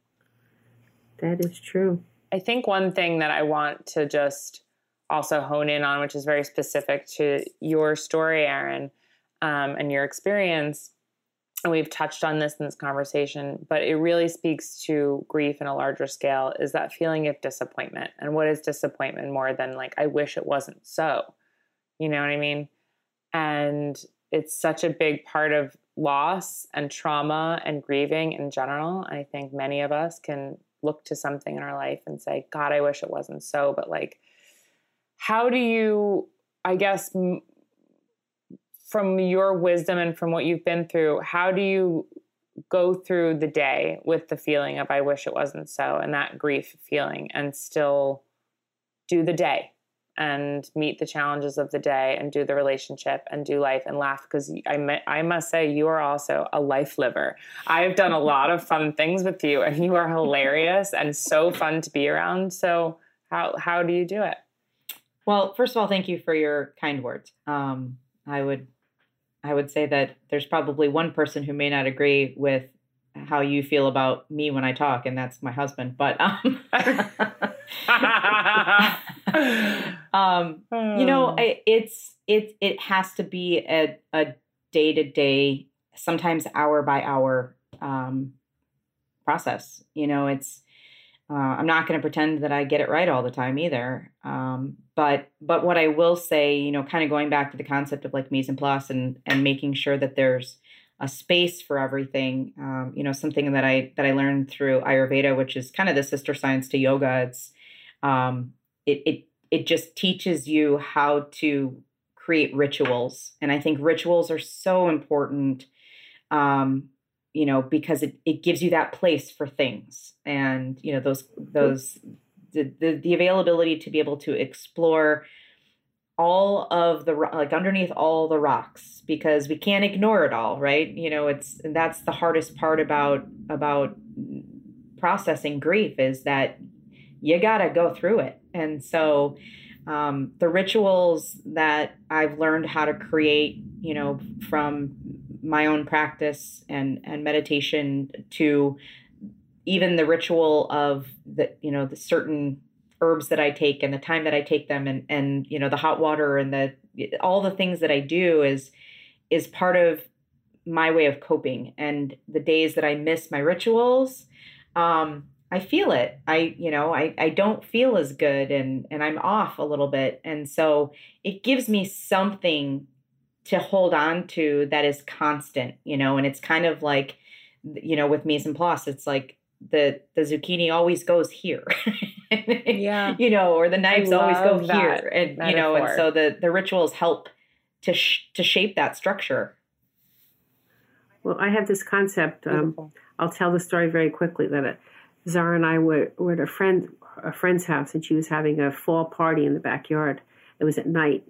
that is true I think one thing that I want to just also hone in on, which is very specific to your story, Erin, um, and your experience, and we've touched on this in this conversation, but it really speaks to grief in a larger scale is that feeling of disappointment. And what is disappointment more than like, I wish it wasn't so? You know what I mean? And it's such a big part of loss and trauma and grieving in general. I think many of us can look to something in our life and say, God, I wish it wasn't so. But like, how do you, I guess, m- from your wisdom and from what you've been through, how do you go through the day with the feeling of, I wish it wasn't so, and that grief feeling, and still do the day? And meet the challenges of the day and do the relationship and do life and laugh because I, I must say you are also a life liver. I've done a [laughs] lot of fun things with you and you are hilarious and so fun to be around. So how how do you do it? Well first of all thank you for your kind words. Um, i would i would say that there's probably one person who may not agree with how you feel about me when i talk and that's my husband but um, [laughs] [laughs] um, you know, hmm. I, it's it it has to be a a day to day, sometimes hour by hour um, process. You know, it's uh, I'm not going to pretend that I get it right all the time either. Um, but but what I will say, you know, kind of going back to the concept of like mise en place and and making sure that there's a space for everything. Um, you know, something that I that I learned through Ayurveda, which is kind of the sister science to yoga. It's um, it, it it just teaches you how to create rituals and i think rituals are so important um, you know because it, it gives you that place for things and you know those those the, the, the availability to be able to explore all of the like underneath all the rocks because we can't ignore it all right you know it's that's the hardest part about about processing grief is that you got to go through it. And so um, the rituals that I've learned how to create, you know, from my own practice and and meditation to even the ritual of the you know the certain herbs that I take and the time that I take them and and you know the hot water and the all the things that I do is is part of my way of coping. And the days that I miss my rituals um I feel it. I, you know, I, I don't feel as good and, and I'm off a little bit. And so it gives me something to hold on to that is constant, you know, and it's kind of like, you know, with mise en place, it's like the, the zucchini always goes here. [laughs] yeah. You know, or the knives always go here. And, metaphor. you know, and so the, the rituals help to, sh- to shape that structure. Well, I have this concept. Um, I'll tell the story very quickly that it, Zara and I were, were at a friend a friend's house, and she was having a fall party in the backyard. It was at night,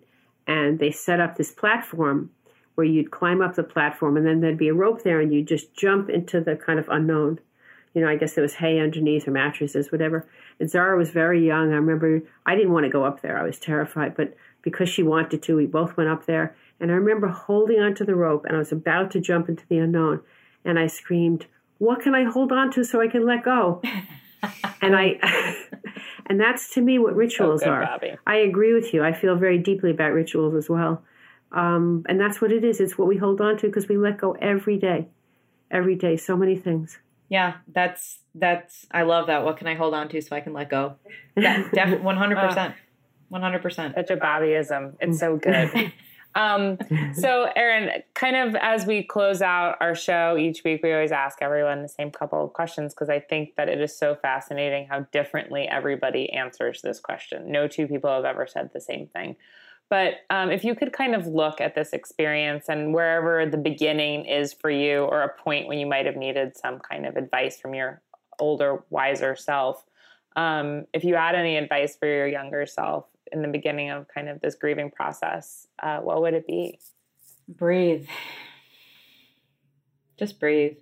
and they set up this platform where you'd climb up the platform, and then there'd be a rope there, and you'd just jump into the kind of unknown. You know, I guess there was hay underneath or mattresses, whatever. And Zara was very young. I remember I didn't want to go up there. I was terrified, but because she wanted to, we both went up there. And I remember holding onto the rope, and I was about to jump into the unknown, and I screamed, what can I hold on to so I can let go? [laughs] and I [laughs] and that's to me what rituals so good, are. Bobby. I agree with you. I feel very deeply about rituals as well. Um, and that's what it is. It's what we hold on to because we let go every day, every day. So many things. Yeah, that's that's. I love that. What can I hold on to so I can let go? That [laughs] one hundred percent, one hundred percent. Such a Bobbyism. It's so good. Um, [laughs] so, Erin, kind of as we close out our show each week, we always ask everyone the same couple of questions because I think that it is so fascinating how differently everybody answers this question. No two people have ever said the same thing. But um, if you could kind of look at this experience and wherever the beginning is for you, or a point when you might have needed some kind of advice from your older, wiser self, um, if you had any advice for your younger self, in the beginning of kind of this grieving process, uh, what would it be? Breathe. Just breathe.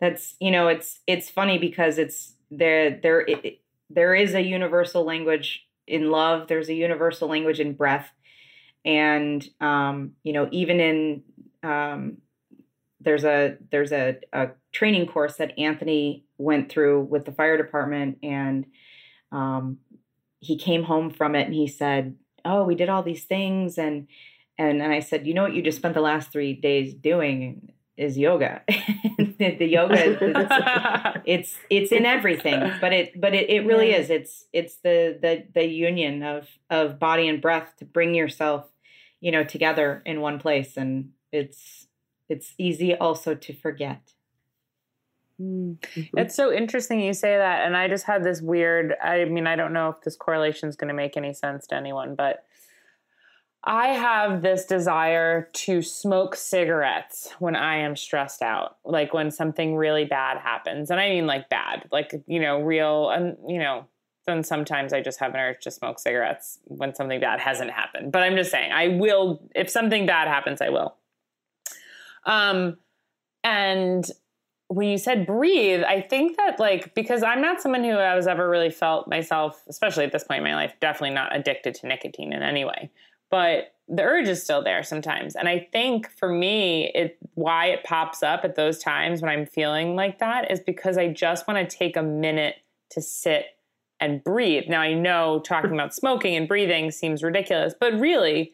That's you know it's it's funny because it's there there it, there is a universal language in love. There's a universal language in breath, and um, you know even in um, there's a there's a, a training course that Anthony went through with the fire department and um, he came home from it and he said, "Oh, we did all these things," and and and I said, "You know what? You just spent the last three days doing." is yoga. [laughs] the, the, yoga it's, it's, it's in everything, but it but it, it really yeah. is. It's it's the the the union of of body and breath to bring yourself, you know, together in one place and it's it's easy also to forget. Mm-hmm. It's so interesting you say that and I just had this weird I mean I don't know if this correlation is going to make any sense to anyone, but I have this desire to smoke cigarettes when I am stressed out, like when something really bad happens. And I mean like bad, like, you know, real, and, you know, then sometimes I just have an urge to smoke cigarettes when something bad hasn't happened. But I'm just saying, I will, if something bad happens, I will. Um, and when you said breathe, I think that like because I'm not someone who has ever really felt myself, especially at this point in my life, definitely not addicted to nicotine in any way but the urge is still there sometimes. And I think for me, it why it pops up at those times when I'm feeling like that is because I just want to take a minute to sit and breathe. Now I know talking about smoking and breathing seems ridiculous, but really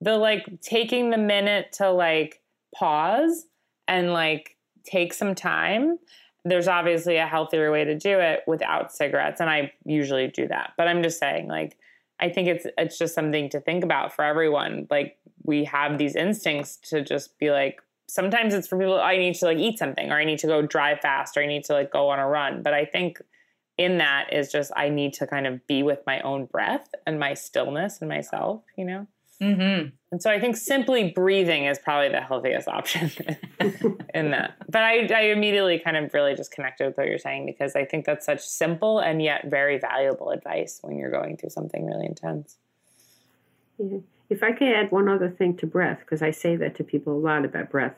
the like taking the minute to like pause and like take some time there's obviously a healthier way to do it without cigarettes and i usually do that but i'm just saying like I think it's it's just something to think about for everyone. Like we have these instincts to just be like sometimes it's for people I need to like eat something or I need to go drive fast or I need to like go on a run. But I think in that is just I need to kind of be with my own breath and my stillness and myself, you know? Mm-hmm. And so I think simply breathing is probably the healthiest option [laughs] in that. But I, I immediately kind of really just connected with what you're saying because I think that's such simple and yet very valuable advice when you're going through something really intense. Yeah. If I could add one other thing to breath, because I say that to people a lot about breath,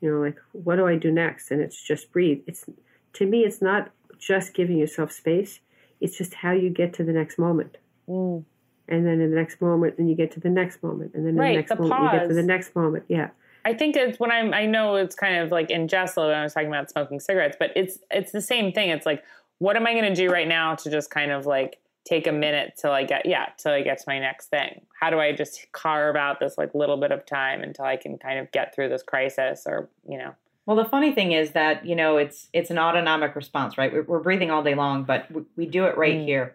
you know, like what do I do next? And it's just breathe. It's to me, it's not just giving yourself space. It's just how you get to the next moment. Mm and then in the next moment, then you get to the next moment, and then in right, the next the moment pause. you get to the next moment. Yeah. I think it's when I'm. I know it's kind of like in Jeslo when I was talking about smoking cigarettes, but it's it's the same thing. It's like, what am I going to do right now to just kind of like take a minute till I get yeah till I get to my next thing? How do I just carve out this like little bit of time until I can kind of get through this crisis or you know? Well, the funny thing is that you know it's it's an autonomic response, right? We're, we're breathing all day long, but we, we do it right mm. here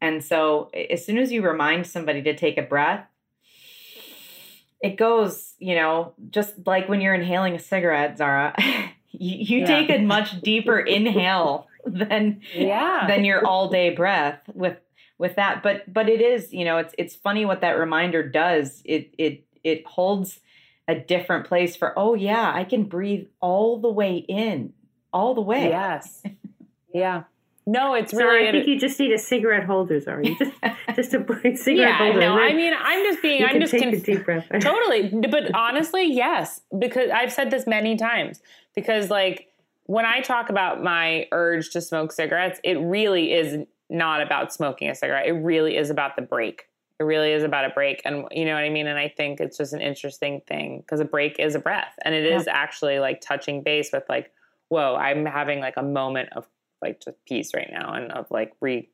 and so as soon as you remind somebody to take a breath, it goes, you know, just like when you're inhaling a cigarette, Zara, [laughs] you, you yeah. take a much deeper inhale than yeah. than your all day breath with with that. But but it is, you know, it's it's funny what that reminder does. It it it holds a different place for, oh yeah, I can breathe all the way in, all the way. Yes. Yeah. No, it's really. Sorry, I think you just need a cigarette holder, Sorry, [laughs] just just a [laughs] cigarette yeah, holder. No, I mean, I'm just being. I'm just take conf- a deep breath. [laughs] totally, but honestly, yes, because I've said this many times. Because like when I talk about my urge to smoke cigarettes, it really is not about smoking a cigarette. It really is about the break. It really is about a break, and you know what I mean. And I think it's just an interesting thing because a break is a breath, and it is yeah. actually like touching base with like, whoa, I'm having like a moment of like just peace right now and of like re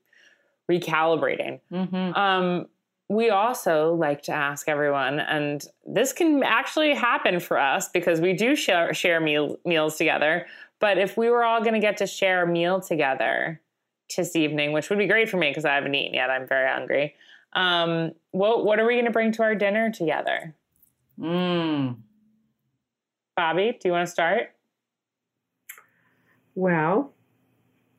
recalibrating. Mm-hmm. Um, we also like to ask everyone, and this can actually happen for us because we do share, share meal, meals together. But if we were all going to get to share a meal together this evening, which would be great for me because I haven't eaten yet, I'm very hungry. Um, what what are we going to bring to our dinner together? Mm. Bobby, do you want to start? Well,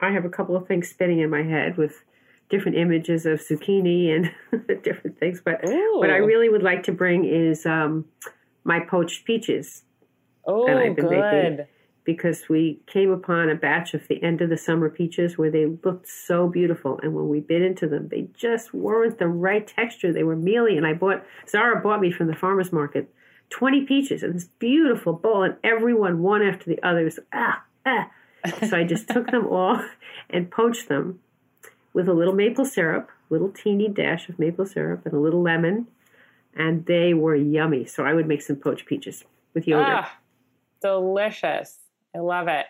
I have a couple of things spinning in my head with different images of zucchini and [laughs] different things. But Ooh. what I really would like to bring is um, my poached peaches. Oh, good. because we came upon a batch of the end of the summer peaches where they looked so beautiful, and when we bit into them, they just weren't the right texture. They were mealy, and I bought Zara bought me from the farmers market twenty peaches in this beautiful bowl, and everyone one after the other was ah ah so I just took them all and poached them with a little maple syrup, little teeny dash of maple syrup, and a little lemon, and they were yummy. So I would make some poached peaches with yogurt. Ah, delicious! I love it.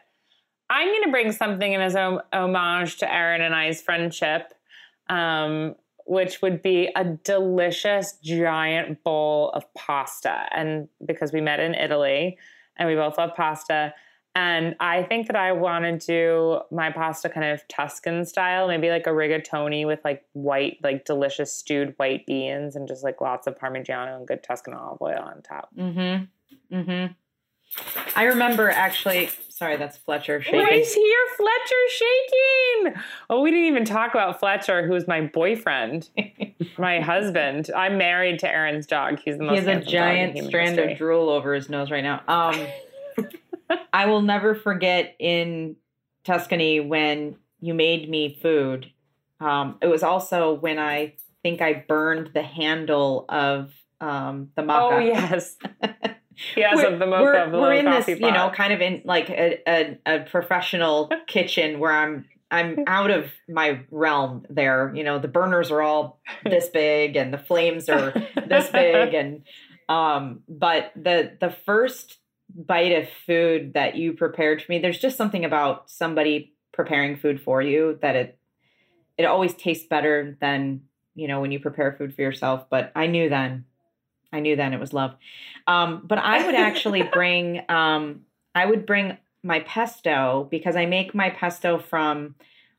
I'm going to bring something in as a homage to Erin and I's friendship. um, which would be a delicious giant bowl of pasta. And because we met in Italy and we both love pasta, and I think that I want to do my pasta kind of Tuscan style, maybe like a rigatoni with like white, like delicious stewed white beans and just like lots of Parmigiano and good Tuscan olive oil on top. Mm hmm. Mm hmm. I remember actually, sorry, that's Fletcher shaking. Right here, Fletcher shaking. Oh, we didn't even talk about Fletcher, who's my boyfriend, [laughs] my husband. I'm married to Erin's dog. He's the most. He has a giant strand history. of drool over his nose right now. Um, [laughs] I will never forget in Tuscany when you made me food. Um, it was also when I think I burned the handle of um, the maca. Oh yes. [laughs] yes, we're, of the mocha. We're, of the we're in this, pot. you know, kind of in like a, a, a professional [laughs] kitchen where I'm I'm out of my realm there. You know, the burners are all this [laughs] big and the flames are this big and um but the the first bite of food that you prepared for me, there's just something about somebody preparing food for you that it it always tastes better than, you know, when you prepare food for yourself, but I knew then I knew then it was love. Um, but I would actually [laughs] bring, um, I would bring my pesto because I make my pesto from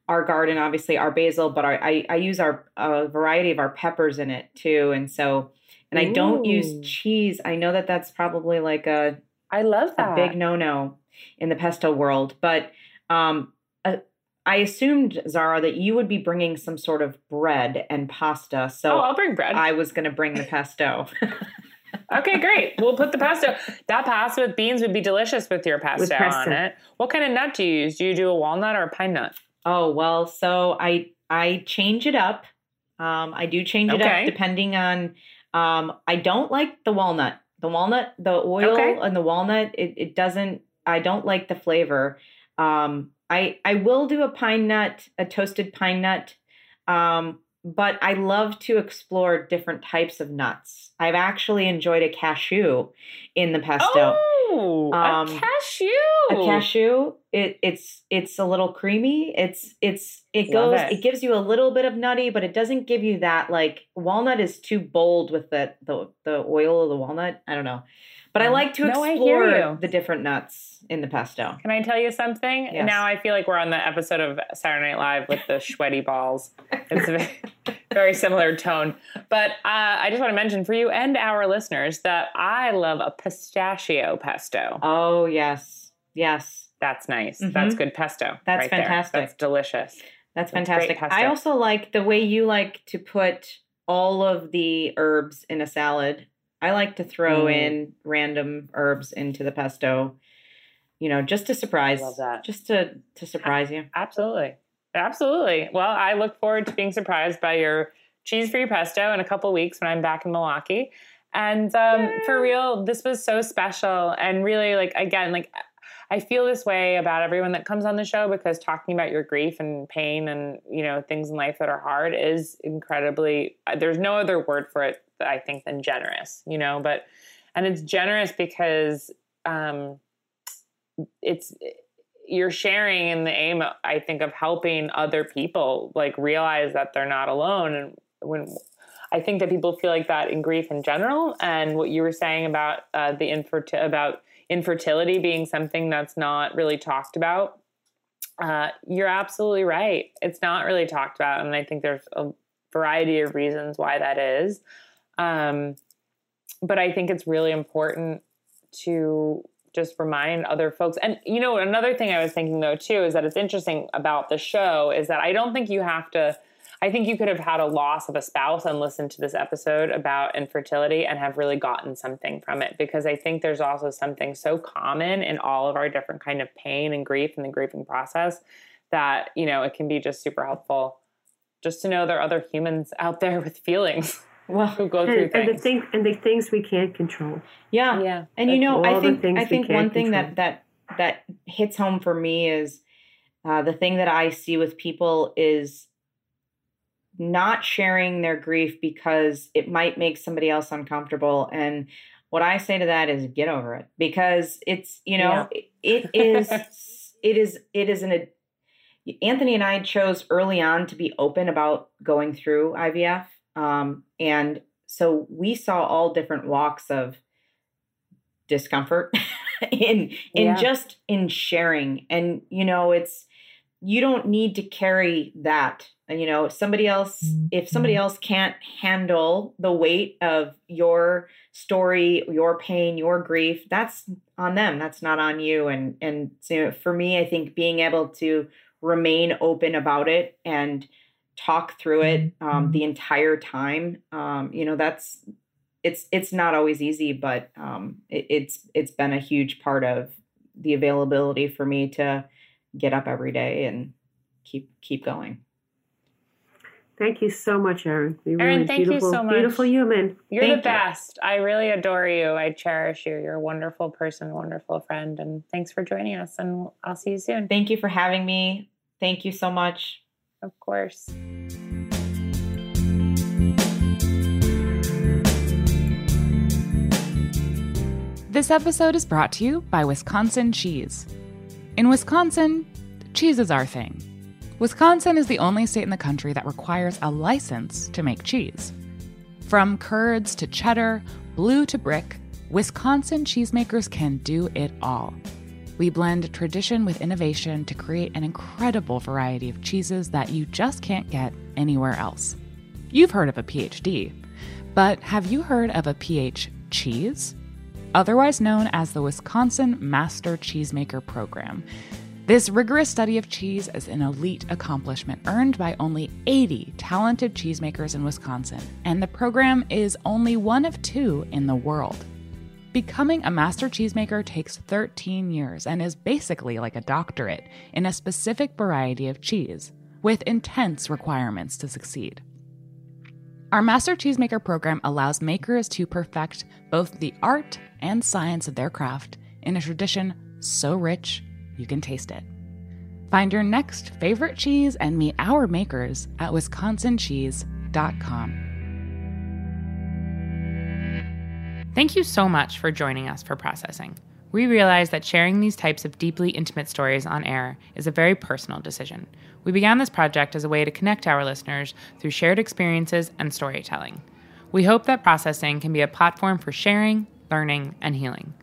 our garden, obviously our basil, but our, I, I use our a variety of our peppers in it too. And so, and I Ooh. don't use cheese. I know that that's probably like a, I love that. A big no no in the pesto world. But um, uh, I assumed, Zara, that you would be bringing some sort of bread and pasta. So oh, I'll bring bread. I was going to bring the pesto. [laughs] okay, great. We'll put the pesto. That pasta with beans would be delicious with your pesto, with pesto, on it. What kind of nut do you use? Do you do a walnut or a pine nut? Oh well, so I I change it up. Um, I do change it okay. up depending on. Um, I don't like the walnut. The walnut, the oil okay. and the walnut, it, it doesn't. I don't like the flavor. Um, I I will do a pine nut, a toasted pine nut, um, but I love to explore different types of nuts. I've actually enjoyed a cashew in the pesto. Oh, um, a cashew! A cashew. It it's it's a little creamy. It's it's it love goes. It. it gives you a little bit of nutty, but it doesn't give you that like walnut is too bold with the the the oil of the walnut. I don't know. But I like to no, explore the different nuts in the pesto. Can I tell you something? Yes. Now I feel like we're on the episode of Saturday Night Live with the sweaty balls. It's a very, [laughs] very similar tone. But uh, I just want to mention for you and our listeners that I love a pistachio pesto. Oh, yes. Yes. That's nice. Mm-hmm. That's good pesto. That's right fantastic. There. That's delicious. That's, That's fantastic. I also like the way you like to put all of the herbs in a salad I like to throw mm. in random herbs into the pesto, you know, just to surprise. Love that. Just to to surprise you. Absolutely. Absolutely. Well, I look forward to being surprised by your cheese free pesto in a couple weeks when I'm back in Milwaukee. And um, for real, this was so special. And really, like, again, like, I feel this way about everyone that comes on the show because talking about your grief and pain and, you know, things in life that are hard is incredibly, there's no other word for it I think than generous, you know, but and it's generous because um it's you're sharing in the aim I think of helping other people like realize that they're not alone and when I think that people feel like that in grief in general and what you were saying about uh, the infertility about infertility being something that's not really talked about uh, you're absolutely right. It's not really talked about, and I think there's a variety of reasons why that is. Um, but I think it's really important to just remind other folks. And you know, another thing I was thinking though too is that it's interesting about the show is that I don't think you have to. I think you could have had a loss of a spouse and listened to this episode about infertility and have really gotten something from it because I think there's also something so common in all of our different kind of pain and grief and the grieving process that, you know, it can be just super helpful just to know there are other humans out there [laughs] with feelings well, who go through and, things. And the thing and the things we can't control. Yeah, yeah. And you know, I think I think one thing control. that that that hits home for me is uh, the thing that I see with people is not sharing their grief because it might make somebody else uncomfortable and what i say to that is get over it because it's you know yeah. it, it is it is it is an Anthony and I chose early on to be open about going through IVF. Um, and so we saw all different walks of discomfort [laughs] in in yeah. just in sharing and you know it's you don't need to carry that and you know somebody else if somebody mm-hmm. else can't handle the weight of your story your pain your grief that's on them that's not on you and and so for me i think being able to remain open about it and talk through it um, the entire time um, you know that's it's it's not always easy, but um, it, it's it's been a huge part of the availability for me to get up every day and keep keep going. Thank you so much, Erin. You're Erin, really thank you so much. Beautiful human. You're thank the best. I really adore you. I cherish you. You're a wonderful person, wonderful friend, and thanks for joining us. And I'll see you soon. Thank you for having me. Thank you so much. Of course. This episode is brought to you by Wisconsin Cheese. In Wisconsin, cheese is our thing. Wisconsin is the only state in the country that requires a license to make cheese. From curds to cheddar, blue to brick, Wisconsin cheesemakers can do it all. We blend tradition with innovation to create an incredible variety of cheeses that you just can't get anywhere else. You've heard of a PhD, but have you heard of a PH cheese? otherwise known as the Wisconsin Master Cheesemaker Program. This rigorous study of cheese is an elite accomplishment earned by only 80 talented cheesemakers in Wisconsin, and the program is only one of two in the world. Becoming a master cheesemaker takes 13 years and is basically like a doctorate in a specific variety of cheese, with intense requirements to succeed. Our Master Cheesemaker program allows makers to perfect both the art and science of their craft in a tradition so rich you can taste it. Find your next favorite cheese and meet our makers at wisconsincheese.com. Thank you so much for joining us for processing. We realize that sharing these types of deeply intimate stories on air is a very personal decision. We began this project as a way to connect our listeners through shared experiences and storytelling. We hope that processing can be a platform for sharing, learning, and healing.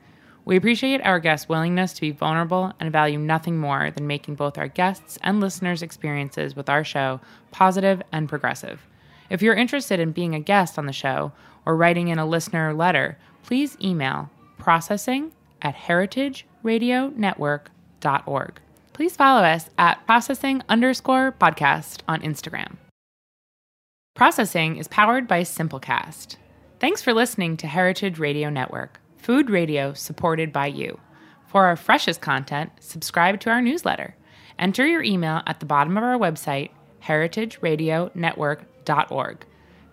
We appreciate our guests' willingness to be vulnerable and value nothing more than making both our guests' and listeners' experiences with our show positive and progressive. If you're interested in being a guest on the show or writing in a listener letter, please email processing at heritageradionetwork.org. Please follow us at processing underscore podcast on Instagram. Processing is powered by Simplecast. Thanks for listening to Heritage Radio Network, food radio supported by you. For our freshest content, subscribe to our newsletter. Enter your email at the bottom of our website, heritageradionetwork.org.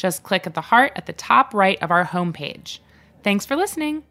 Just click at the heart at the top right of our homepage. Thanks for listening.